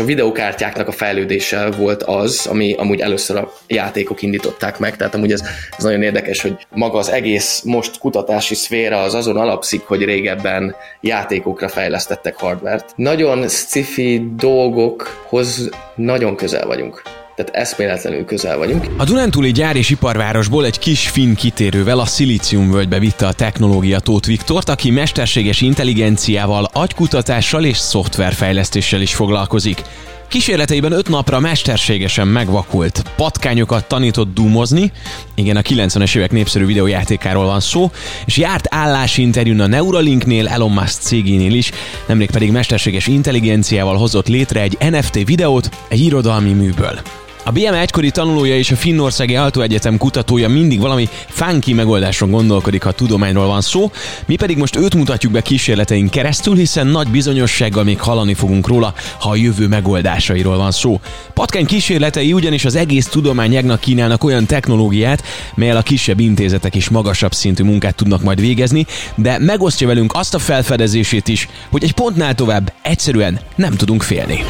A videokártyáknak a fejlődése volt az, ami amúgy először a játékok indították meg, tehát amúgy ez, ez nagyon érdekes, hogy maga az egész most kutatási szféra az azon alapszik, hogy régebben játékokra fejlesztettek hardvert. Nagyon sci-fi dolgokhoz nagyon közel vagyunk tehát eszméletlenül közel vagyunk. A Dunántúli gyár és iparvárosból egy kis finn kitérővel a völgybe vitte a technológia Tóth Viktort, aki mesterséges intelligenciával, agykutatással és szoftverfejlesztéssel is foglalkozik. Kísérleteiben öt napra mesterségesen megvakult. Patkányokat tanított dúmozni, igen, a 90-es évek népszerű videójátékáról van szó, és járt állásinterjún a Neuralinknél, Elon Musk cégénél is, nemrég pedig mesterséges intelligenciával hozott létre egy NFT videót egy irodalmi műből. A BM egykori tanulója és a Finnországi Alto Egyetem kutatója mindig valami funky megoldáson gondolkodik, ha tudományról van szó, mi pedig most őt mutatjuk be kísérleteink keresztül, hiszen nagy bizonyossággal még hallani fogunk róla, ha a jövő megoldásairól van szó. Patkány kísérletei ugyanis az egész tudományágnak kínálnak olyan technológiát, melyel a kisebb intézetek is magasabb szintű munkát tudnak majd végezni, de megosztja velünk azt a felfedezését is, hogy egy pontnál tovább egyszerűen nem tudunk félni.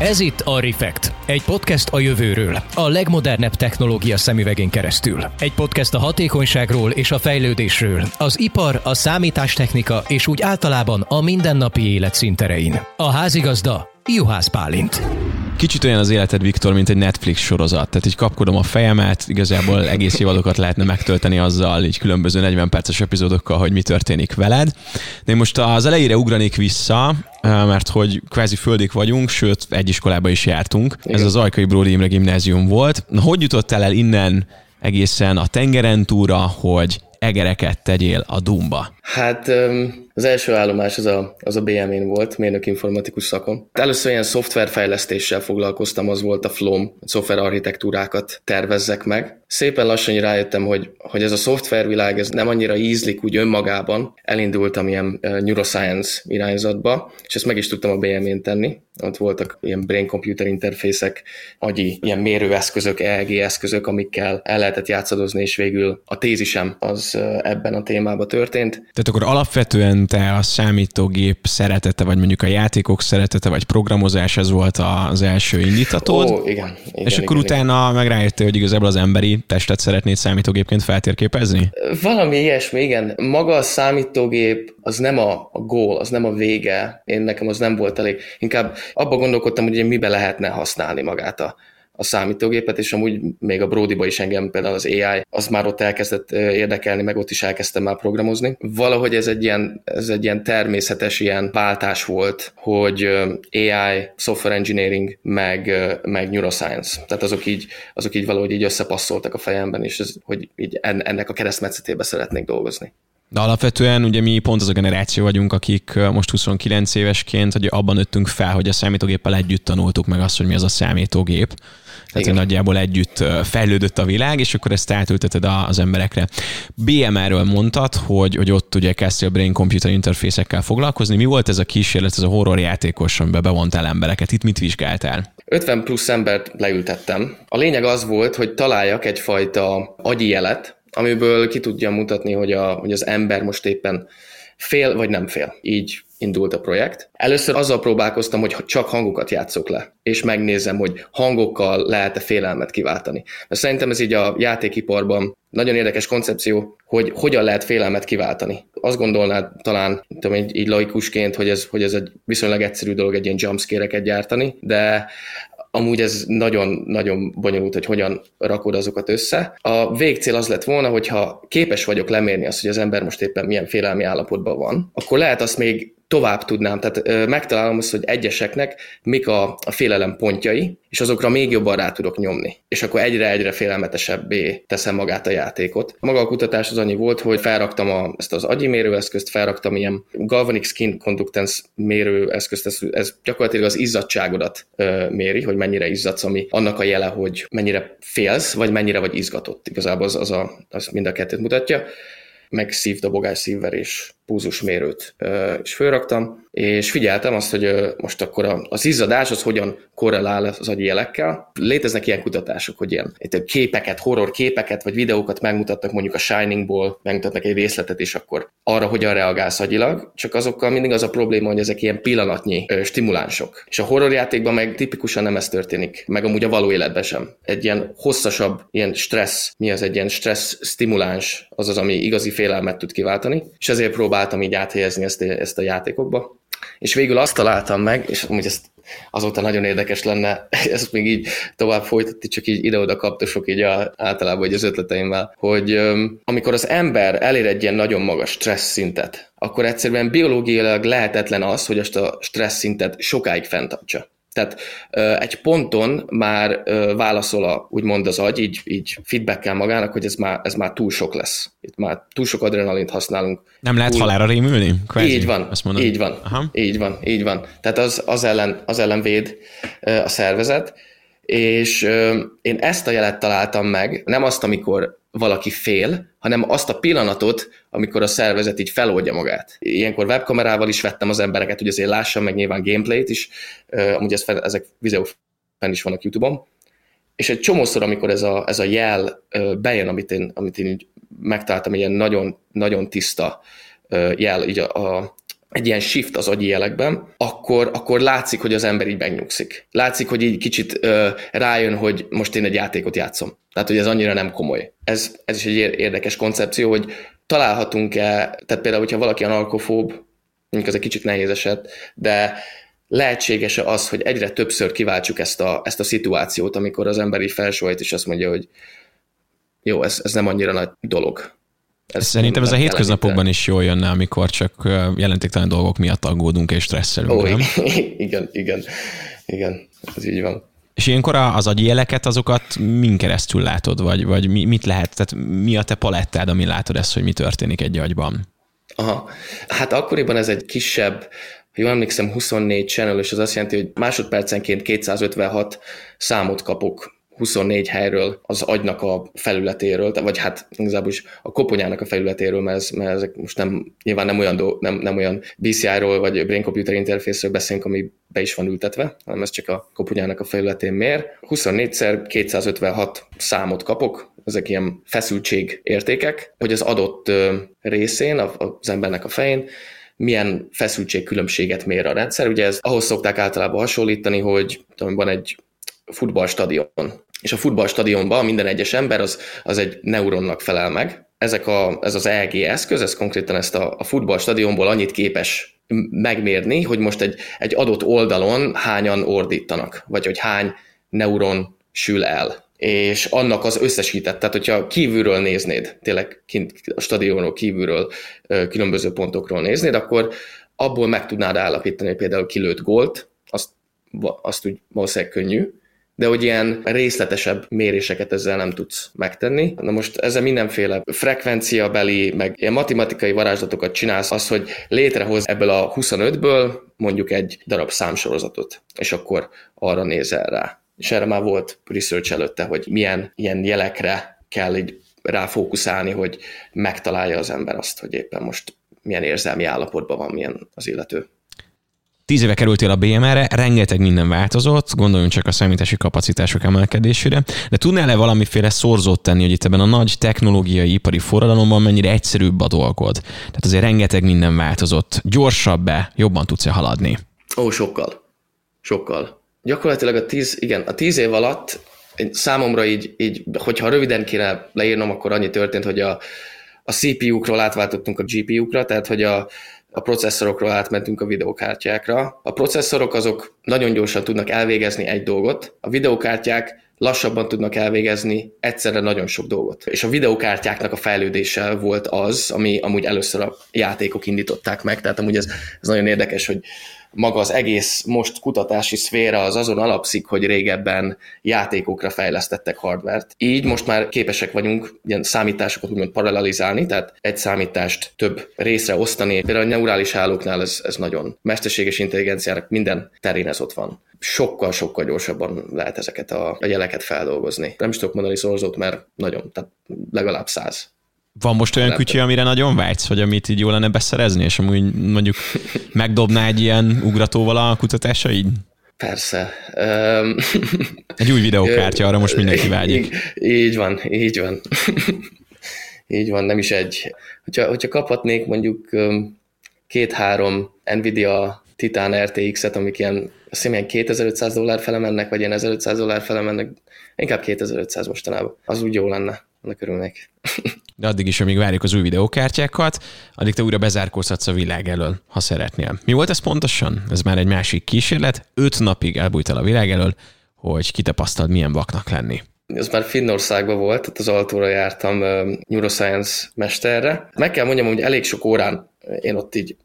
Ez itt a Refekt, egy podcast a jövőről, a legmodernebb technológia szemüvegén keresztül. Egy podcast a hatékonyságról és a fejlődésről, az ipar, a számítástechnika és úgy általában a mindennapi élet szinterein. A házigazda Juhász Pálint. Kicsit olyan az életed, Viktor, mint egy Netflix sorozat. Tehát így kapkodom a fejemet, igazából egész évadokat lehetne megtölteni azzal, így különböző 40 perces epizódokkal, hogy mi történik veled. De én most az elejére ugranék vissza, mert hogy kvázi földik vagyunk, sőt, egy iskolába is jártunk. Igen. Ez az Ajkai Bródi Imre gimnázium volt. Na, hogy jutottál el innen egészen a tengeren túra, hogy egereket tegyél a Dumba? Hát az első állomás az a, az a BM-én volt, mérnök informatikus szakon. Először ilyen szoftverfejlesztéssel foglalkoztam, az volt a FLOM, szoftverarchitektúrákat tervezzek meg. Szépen lassan rájöttem, hogy, hogy ez a szoftvervilág ez nem annyira ízlik úgy önmagában. Elindultam ilyen neuroscience irányzatba, és ezt meg is tudtam a BM-én tenni. Ott voltak ilyen brain-computer interfészek, agyi ilyen mérőeszközök, EEG eszközök, amikkel el lehetett játszadozni, és végül a tézisem az ebben a témában történt. Tehát akkor alapvetően te a számítógép szeretete, vagy mondjuk a játékok szeretete, vagy programozás, ez volt az első indítatód. Ó, igen. igen és akkor igen, utána igen. meg rájöttél, hogy igazából az emberi testet szeretnéd számítógépként feltérképezni? Valami ilyesmi, igen. Maga a számítógép az nem a, a gól, az nem a vége. Én nekem az nem volt elég. Inkább abba gondolkodtam, hogy mibe lehetne használni magát a, a számítógépet, és amúgy még a Brodyba is engem például az AI, az már ott elkezdett érdekelni, meg ott is elkezdtem már programozni. Valahogy ez egy ilyen, ez egy ilyen természetes ilyen váltás volt, hogy AI, software engineering, meg, meg neuroscience. Tehát azok így, azok így valahogy így összepasszoltak a fejemben, és ez, hogy így ennek a keresztmetszetébe szeretnék dolgozni. De alapvetően ugye mi pont az a generáció vagyunk, akik most 29 évesként hogy abban nőttünk fel, hogy a számítógéppel együtt tanultuk meg azt, hogy mi az a számítógép. Tehát Igen. nagyjából együtt fejlődött a világ, és akkor ezt átülteted az emberekre. BMR-ről mondtad, hogy, hogy ott ugye kezdtél brain-computer interfészekkel foglalkozni. Mi volt ez a kísérlet, ez a horror játékos, amiben bevontál embereket? Itt mit vizsgáltál? 50 plusz embert leültettem. A lényeg az volt, hogy találjak egyfajta agyi jelet, amiből ki tudja mutatni, hogy, a, hogy az ember most éppen fél vagy nem fél. Így indult a projekt. Először azzal próbálkoztam, hogy csak hangokat játszok le, és megnézem, hogy hangokkal lehet-e félelmet kiváltani. Mert szerintem ez így a játékiparban nagyon érdekes koncepció, hogy hogyan lehet félelmet kiváltani. Azt gondolnád talán, tudom, így, így laikusként, hogy ez, hogy ez egy viszonylag egyszerű dolog egy ilyen jumpscare gyártani, de amúgy ez nagyon-nagyon bonyolult, hogy hogyan rakod azokat össze. A végcél az lett volna, hogyha képes vagyok lemérni azt, hogy az ember most éppen milyen félelmi állapotban van, akkor lehet azt még tovább tudnám, tehát ö, megtalálom azt, hogy egyeseknek mik a, a félelem pontjai, és azokra még jobban rá tudok nyomni. És akkor egyre-egyre félelmetesebbé teszem magát a játékot. Maga a kutatás az annyi volt, hogy felraktam a, ezt az agyi mérőeszközt, felraktam ilyen galvanic skin conductance mérőeszközt, ez, ez gyakorlatilag az izzadságodat ö, méri, hogy mennyire izzadsz, ami annak a jele, hogy mennyire félsz, vagy mennyire vagy izgatott. Igazából az, az, a, az mind a kettőt mutatja meg szívdobogás, szívverés púzusmérőt is fölraktam, és figyeltem azt, hogy most akkor az izzadás az hogyan korrelál az agyi jelekkel. Léteznek ilyen kutatások, hogy ilyen képeket, horror képeket, vagy videókat megmutatnak mondjuk a Shiningból, megmutatnak egy részletet, és akkor arra hogyan reagálsz agyilag, csak azokkal mindig az a probléma, hogy ezek ilyen pillanatnyi stimulánsok. És a horrorjátékban meg tipikusan nem ez történik, meg amúgy a való életben sem. Egy ilyen hosszasabb, ilyen stressz, mi az egy ilyen stressz stimuláns, az az, ami igazi félelmet tud kiváltani, és ezért próbáltam így áthelyezni ezt, ezt a játékokba. És végül azt találtam meg, és amúgy ezt azóta nagyon érdekes lenne ezt még így tovább folytatni, csak így ide-oda kaptosok így a, általában hogy az ötleteimmel, hogy amikor az ember elér egy ilyen nagyon magas stressz szintet, akkor egyszerűen biológiailag lehetetlen az, hogy azt a stressz szintet sokáig fenntartsa. Tehát egy ponton már válaszol a, úgymond az agy, így, így feedbackkel magának, hogy ez már, ez már túl sok lesz. Itt már túl sok adrenalint használunk. Nem lehet túl... halára rémülni? Kvázi, így van, azt így van, Aha. így van, így van. Tehát az, az, ellen, az ellen véd a szervezet, és én ezt a jelet találtam meg, nem azt, amikor valaki fél, hanem azt a pillanatot, amikor a szervezet így feloldja magát. Ilyenkor webkamerával is vettem az embereket, hogy azért lássam meg nyilván gameplayt is, amúgy ez, ezek videók fenn is vannak YouTube-on, és egy csomószor, amikor ez a, ez a jel bejön, amit én, amit én így megtaláltam, ilyen nagyon, nagyon tiszta jel így a, a egy ilyen shift az agyi jelekben, akkor, akkor látszik, hogy az ember így megnyugszik. Látszik, hogy így kicsit ö, rájön, hogy most én egy játékot játszom. Tehát, hogy ez annyira nem komoly. Ez, ez is egy érdekes koncepció, hogy találhatunk-e, tehát például, hogyha valaki analkofób, mondjuk ez egy kicsit nehéz eset, de lehetséges-e az, hogy egyre többször kiváltsuk ezt a, ezt a szituációt, amikor az ember így és azt mondja, hogy jó, ez, ez nem annyira nagy dolog. Ez Szerintem ez a hétköznapokban is jól jönne, amikor csak jelentéktelen dolgok miatt aggódunk és stresszelünk. Ó, nem? igen, igen, igen, ez így van. És ilyenkor az agyi jeleket, azokat min keresztül látod, vagy, vagy mit lehet, tehát mi a te palettád, ami látod ezt, hogy mi történik egy agyban? Aha, hát akkoriban ez egy kisebb, ha jól emlékszem, 24 channel, és az azt jelenti, hogy másodpercenként 256 számot kapok 24 helyről az agynak a felületéről, vagy hát igazából is a koponyának a felületéről, mert, ez, mert ezek most nem, nyilván nem olyan, do, nem, nem olyan BCI-ról vagy Brain Computer Interface-ről beszélünk, ami be is van ültetve, hanem ez csak a koponyának a felületén mér. 24-szer 256 számot kapok, ezek ilyen feszültség értékek, hogy az adott részén, az embernek a fején milyen feszültség különbséget mér a rendszer. Ugye ez ahhoz szokták általában hasonlítani, hogy van egy futballstadion, és a futballstadionban minden egyes ember az, az egy neuronnak felel meg. Ezek a, ez az EEG eszköz, ez konkrétan ezt a, a futballstadionból annyit képes megmérni, hogy most egy, egy adott oldalon hányan ordítanak, vagy hogy hány neuron sül el. És annak az összesített, tehát hogyha kívülről néznéd, tényleg kint a stadionról kívülről különböző pontokról néznéd, akkor abból meg tudnád állapítani, hogy például kilőtt gólt, azt, azt úgy valószínűleg könnyű, de hogy ilyen részletesebb méréseket ezzel nem tudsz megtenni. Na most ezzel mindenféle frekvenciabeli, meg ilyen matematikai varázslatokat csinálsz, az, hogy létrehoz ebből a 25-ből mondjuk egy darab számsorozatot, és akkor arra nézel rá. És erre már volt research előtte, hogy milyen ilyen jelekre kell így ráfókuszálni, hogy megtalálja az ember azt, hogy éppen most milyen érzelmi állapotban van milyen az illető. Tíz éve kerültél a BMR-re, rengeteg minden változott, gondoljunk csak a számítási kapacitások emelkedésére, de tudnál-e valamiféle szorzót tenni, hogy itt ebben a nagy technológiai ipari forradalomban mennyire egyszerűbb a dolgod? Tehát azért rengeteg minden változott. Gyorsabb-e, jobban tudsz-e haladni? Ó, sokkal. Sokkal. Gyakorlatilag a tíz, igen, a tíz év alatt számomra így, így, hogyha röviden kéne leírnom, akkor annyi történt, hogy a, a CPU-król átváltottunk a GPU-kra, tehát hogy a, a processzorokról átmentünk a videokártyákra. A processzorok azok nagyon gyorsan tudnak elvégezni egy dolgot, a videokártyák lassabban tudnak elvégezni egyszerre nagyon sok dolgot. És a videokártyáknak a fejlődése volt az, ami amúgy először a játékok indították meg, tehát amúgy ez, ez nagyon érdekes, hogy maga az egész most kutatási szféra az azon alapszik, hogy régebben játékokra fejlesztettek hardvert. Így most már képesek vagyunk ilyen számításokat úgymond paralelizálni, tehát egy számítást több részre osztani. Például a neurális hálóknál ez, ez nagyon mesterséges intelligenciának minden terén ez ott van sokkal-sokkal gyorsabban lehet ezeket a, a jeleket feldolgozni. Nem is tudok mondani szorzót, mert nagyon, tehát legalább száz Van most olyan kütyű, amire nagyon vágysz, vagy amit így jó lenne beszerezni, és amúgy mondjuk megdobná egy ilyen ugratóval a kutatásaid? Persze. Egy új videókártya, arra most mindenki vágyik. Így, így van, így van. így van, nem is egy. Hogyha, hogyha kaphatnék mondjuk két-három Nvidia Titan RTX-et, amik ilyen, azt hiszem, ilyen 2500 dollár fele mennek, vagy ilyen 1500 dollár fele mennek, inkább 2500 mostanában. Az úgy jó lenne, annak örülnék. De addig is, amíg várjuk az új videókártyákat, addig te újra bezárkózhatsz a világ elől, ha szeretnél. Mi volt ez pontosan? Ez már egy másik kísérlet. Öt napig elbújtál a világ elől, hogy kitapasztald, milyen vaknak lenni. Ez már Finnországban volt, tehát az Altóra jártam Neuroscience mesterre. Meg kell mondjam, hogy elég sok órán én ott így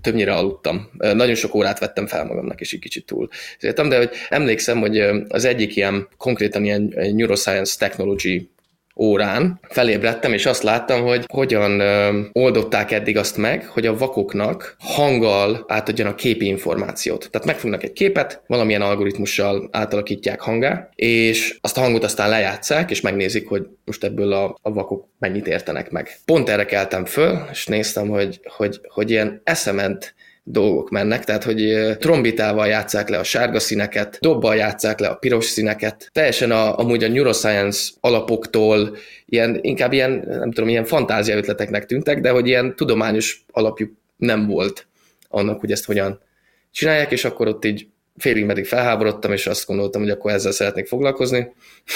többnyire aludtam. Nagyon sok órát vettem fel magamnak, és egy kicsit túl. Értem, de hogy emlékszem, hogy az egyik ilyen konkrétan ilyen neuroscience technology órán felébredtem, és azt láttam, hogy hogyan oldották eddig azt meg, hogy a vakoknak hanggal átadjanak képi információt. Tehát megfognak egy képet, valamilyen algoritmussal átalakítják hangá, és azt a hangot aztán lejátszák, és megnézik, hogy most ebből a, a vakok mennyit értenek meg. Pont erre keltem föl, és néztem, hogy, hogy, hogy ilyen eszement dolgok mennek, tehát hogy trombitával játszák le a sárga színeket, dobbal játszák le a piros színeket. Teljesen a, amúgy a neuroscience alapoktól ilyen, inkább ilyen, nem tudom, ilyen fantázia ötleteknek tűntek, de hogy ilyen tudományos alapjuk nem volt annak, hogy ezt hogyan csinálják, és akkor ott így félig meddig felháborodtam, és azt gondoltam, hogy akkor ezzel szeretnék foglalkozni.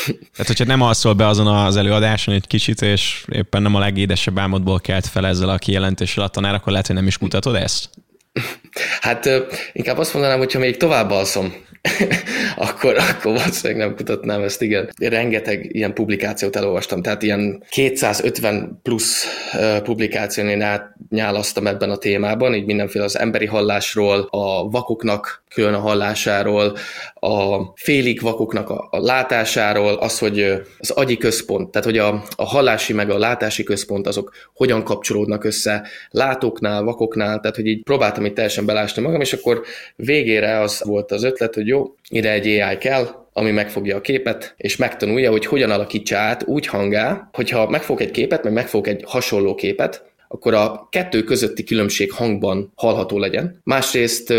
Tehát, hogyha nem alszol be azon az előadáson egy kicsit, és éppen nem a legédesebb álmodból kelt fel ezzel a kijelentéssel a tanár, akkor lehet, hogy nem is mutatod ezt? Hát inkább azt mondanám, hogyha még tovább alszom, akkor, akkor valószínűleg nem kutatnám ezt, igen. Rengeteg ilyen publikációt elolvastam, tehát ilyen 250 plusz publikáción én átnyálasztam ebben a témában, így mindenféle az emberi hallásról, a vakoknak külön a hallásáról, a félig vakoknak a, a látásáról, az, hogy az agyi központ, tehát hogy a, a hallási meg a látási központ azok hogyan kapcsolódnak össze látóknál, vakoknál, tehát hogy így próbáltam itt teljesen belásni magam, és akkor végére az volt az ötlet, hogy jó, ide egy AI kell, ami megfogja a képet, és megtanulja, hogy hogyan alakítsa át úgy hangá, hogyha megfog egy képet, meg megfog egy hasonló képet, akkor a kettő közötti különbség hangban hallható legyen. Másrészt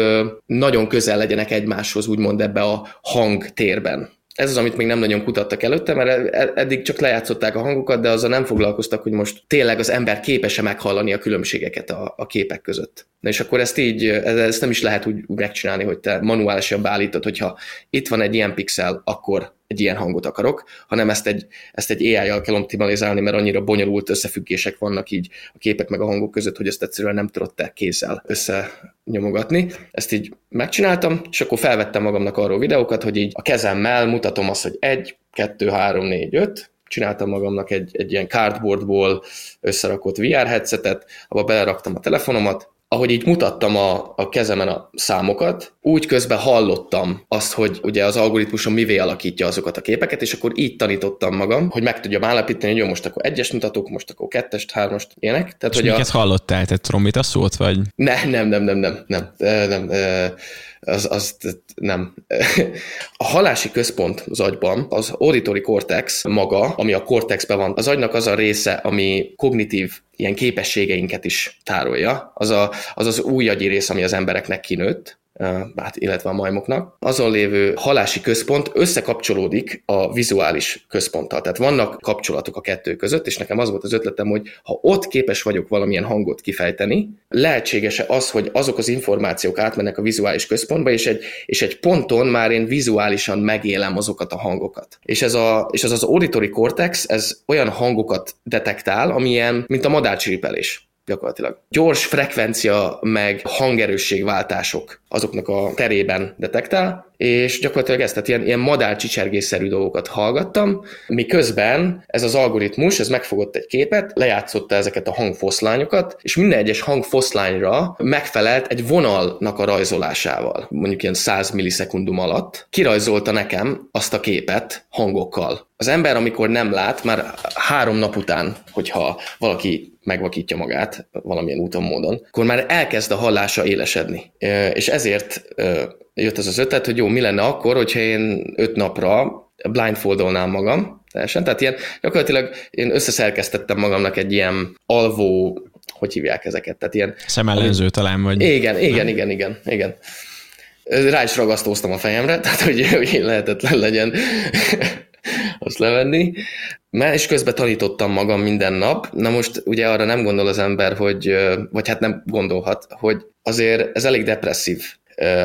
nagyon közel legyenek egymáshoz, úgymond ebbe a hangtérben. Ez az, amit még nem nagyon kutattak előtte, mert e, e, eddig csak lejátszották a hangokat, de azzal nem foglalkoztak, hogy most tényleg az ember képes-e meghallani a különbségeket a, a képek között. Na és akkor ezt így, ezt nem is lehet úgy megcsinálni, hogy te manuálisan beállítod, hogyha itt van egy ilyen pixel, akkor egy ilyen hangot akarok, hanem ezt egy, ezt egy AI-jal kell optimalizálni, mert annyira bonyolult összefüggések vannak így a képek meg a hangok között, hogy ezt egyszerűen nem tudod te kézzel összenyomogatni. Ezt így megcsináltam, és akkor felvettem magamnak arról videókat, hogy így a kezemmel mutatom azt, hogy egy, kettő, három, négy, öt, csináltam magamnak egy, egy ilyen cardboardból összerakott VR headsetet, abba beleraktam a telefonomat, ahogy így mutattam a, a kezemen a számokat, úgy közben hallottam azt, hogy ugye az algoritmusom mivé alakítja azokat a képeket, és akkor így tanítottam magam, hogy meg tudjam állapítani, hogy jó, most akkor egyes mutatók, most akkor kettest, hármast, ilyenek. Tehát, és hogy miket a... hallottál? Tehát trombita szót, vagy? Ne, nem, nem, nem, nem, nem, nem, nem, nem az, az nem. A halási központ az agyban, az auditory cortex maga, ami a cortexben van, az agynak az a része, ami kognitív ilyen képességeinket is tárolja, az a, az, az új agyi rész, ami az embereknek kinőtt, hát, illetve a majmoknak, azon lévő halási központ összekapcsolódik a vizuális központtal. Tehát vannak kapcsolatok a kettő között, és nekem az volt az ötletem, hogy ha ott képes vagyok valamilyen hangot kifejteni, lehetséges-e az, hogy azok az információk átmennek a vizuális központba, és egy, és egy ponton már én vizuálisan megélem azokat a hangokat. És ez a, és az, az auditory cortex, ez olyan hangokat detektál, amilyen, mint a madárcsiripelés gyakorlatilag. Gyors frekvencia meg hangerősségváltások azoknak a terében detektál, és gyakorlatilag ezt, tehát ilyen, ilyen madárcsicsergésszerű dolgokat hallgattam, miközben ez az algoritmus, ez megfogott egy képet, lejátszotta ezeket a hangfoszlányokat, és minden egyes hangfoszlányra megfelelt egy vonalnak a rajzolásával, mondjuk ilyen 100 millisekundum alatt, kirajzolta nekem azt a képet hangokkal. Az ember, amikor nem lát, már három nap után, hogyha valaki megvakítja magát valamilyen úton, módon, akkor már elkezd a hallása élesedni. És ezért jött az az ötlet, hogy jó, mi lenne akkor, hogyha én öt napra blindfoldolnám magam, teljesen. Tehát ilyen, gyakorlatilag én összeszerkesztettem magamnak egy ilyen alvó, hogy hívják ezeket? Tehát ilyen... Szemellenző ami... talán, vagy... Igen, igen, igen, igen, igen. Rá is ragasztóztam a fejemre, tehát hogy, hogy lehetetlen legyen azt levenni. Mert és közben tanítottam magam minden nap. Na most ugye arra nem gondol az ember, hogy, vagy hát nem gondolhat, hogy azért ez elég depresszív.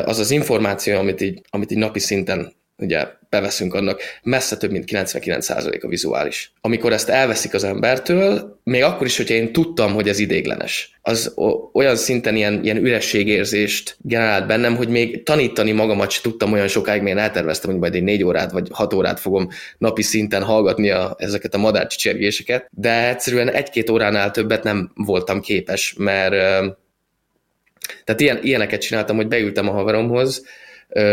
Az az információ, amit így, amit így napi szinten ugye beveszünk annak, messze több mint 99% a vizuális. Amikor ezt elveszik az embertől, még akkor is, hogyha én tudtam, hogy ez idéglenes, az olyan szinten ilyen, ilyen ürességérzést generált bennem, hogy még tanítani magamat sem tudtam olyan sokáig, mert én elterveztem, hogy majd egy négy órát vagy hat órát fogom napi szinten hallgatni a, ezeket a madárcsicsergéseket, de egyszerűen egy-két óránál többet nem voltam képes, mert tehát ilyen, ilyeneket csináltam, hogy beültem a haveromhoz,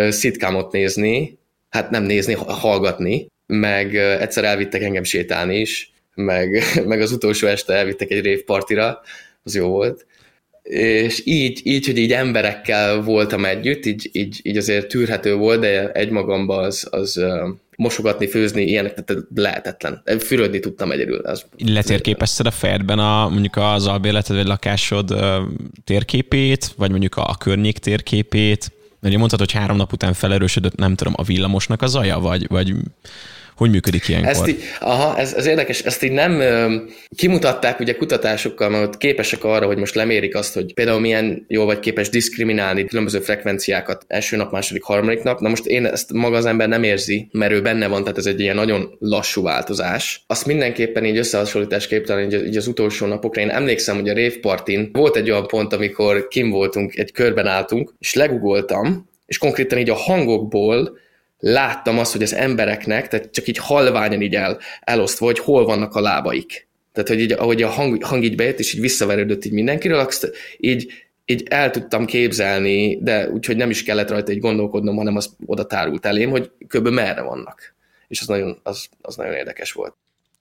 szitkámot nézni, hát nem nézni, hallgatni, meg egyszer elvittek engem sétálni is, meg, meg az utolsó este elvittek egy révpartira, az jó volt. És így, így, hogy így emberekkel voltam együtt, így, így, így azért tűrhető volt, de egymagamba az, az mosogatni, főzni, ilyenek, tehát lehetetlen. Fürödni tudtam egyedül. Az Letérképezted a fejedben a, mondjuk az albérleted vagy lakásod térképét, vagy mondjuk a környék térképét, mert mondtad, hogy három nap után felerősödött, nem tudom, a villamosnak az aja, vagy, vagy hogy működik ilyenkor? Ezt így, aha, ez, ez érdekes, ezt így nem kimutatták ugye kutatásokkal, mert képesek arra, hogy most lemérik azt, hogy például milyen jó vagy képes diszkriminálni különböző frekvenciákat első nap, második, harmadik nap. Na most én ezt maga az ember nem érzi, mert ő benne van, tehát ez egy ilyen nagyon lassú változás. Azt mindenképpen így összehasonlításképpen így, így az utolsó napokra, én emlékszem, hogy a Rave Partin volt egy olyan pont, amikor kim voltunk, egy körben álltunk, és legugoltam, és konkrétan így a hangokból láttam azt, hogy az embereknek, tehát csak így halványan így el, elosztva, hogy hol vannak a lábaik. Tehát, hogy így, ahogy a hang, hang így bejött, és így visszaverődött így mindenkiről, azt így, így el tudtam képzelni, de úgyhogy nem is kellett rajta egy gondolkodnom, hanem az oda tárult elém, hogy kb. merre vannak. És az nagyon, az, az nagyon érdekes volt.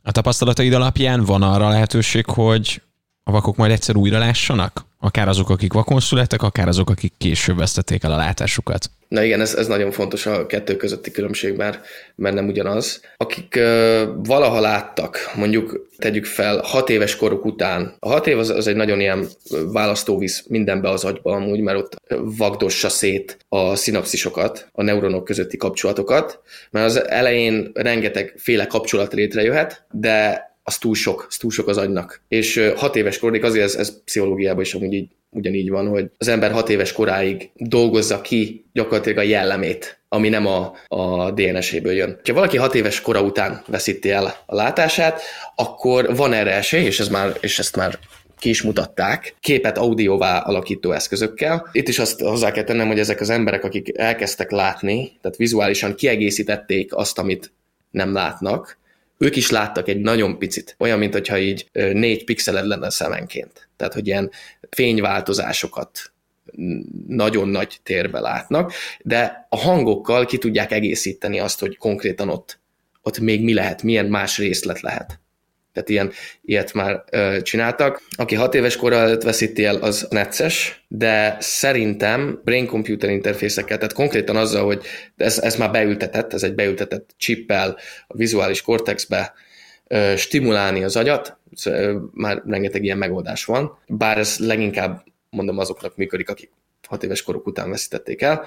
A tapasztalataid alapján van arra lehetőség, hogy a vakok majd egyszer újra lássanak? Akár azok, akik vakon születtek, akár azok, akik később vesztették el a látásukat. Na igen, ez, ez nagyon fontos a kettő közötti különbség, mert, mert nem ugyanaz. Akik uh, valaha láttak, mondjuk tegyük fel, hat éves koruk után. A hat év az, az egy nagyon ilyen választóvíz mindenbe az agyba amúgy, mert ott vagdossa szét a szinapszisokat, a neuronok közötti kapcsolatokat, mert az elején rengeteg féle kapcsolat létrejöhet, de az túl sok, az túl sok az agynak. És hat éves korig azért ez, ez pszichológiában is amúgy így, ugyanígy van, hogy az ember hat éves koráig dolgozza ki gyakorlatilag a jellemét, ami nem a, a DNS-éből jön. Ha valaki hat éves kora után veszíti el a látását, akkor van erre esély, és, ez már, és ezt már ki is mutatták, képet audióvá alakító eszközökkel. Itt is azt hozzá kell tennem, hogy ezek az emberek, akik elkezdtek látni, tehát vizuálisan kiegészítették azt, amit nem látnak, ők is láttak egy nagyon picit, olyan, mint hogyha így négy pixeled lenne szemenként. Tehát, hogy ilyen fényváltozásokat nagyon nagy térbe látnak, de a hangokkal ki tudják egészíteni azt, hogy konkrétan ott, ott még mi lehet, milyen más részlet lehet. Tehát ilyen, ilyet már ö, csináltak. Aki hat éves kor előtt veszíti el, az necces, de szerintem brain-computer interfészekkel, tehát konkrétan azzal, hogy ez, ez már beültetett, ez egy beültetett chippel a vizuális kortexbe ö, stimulálni az agyat, ö, már rengeteg ilyen megoldás van, bár ez leginkább mondom azoknak működik, akik hat éves koruk után veszítették el,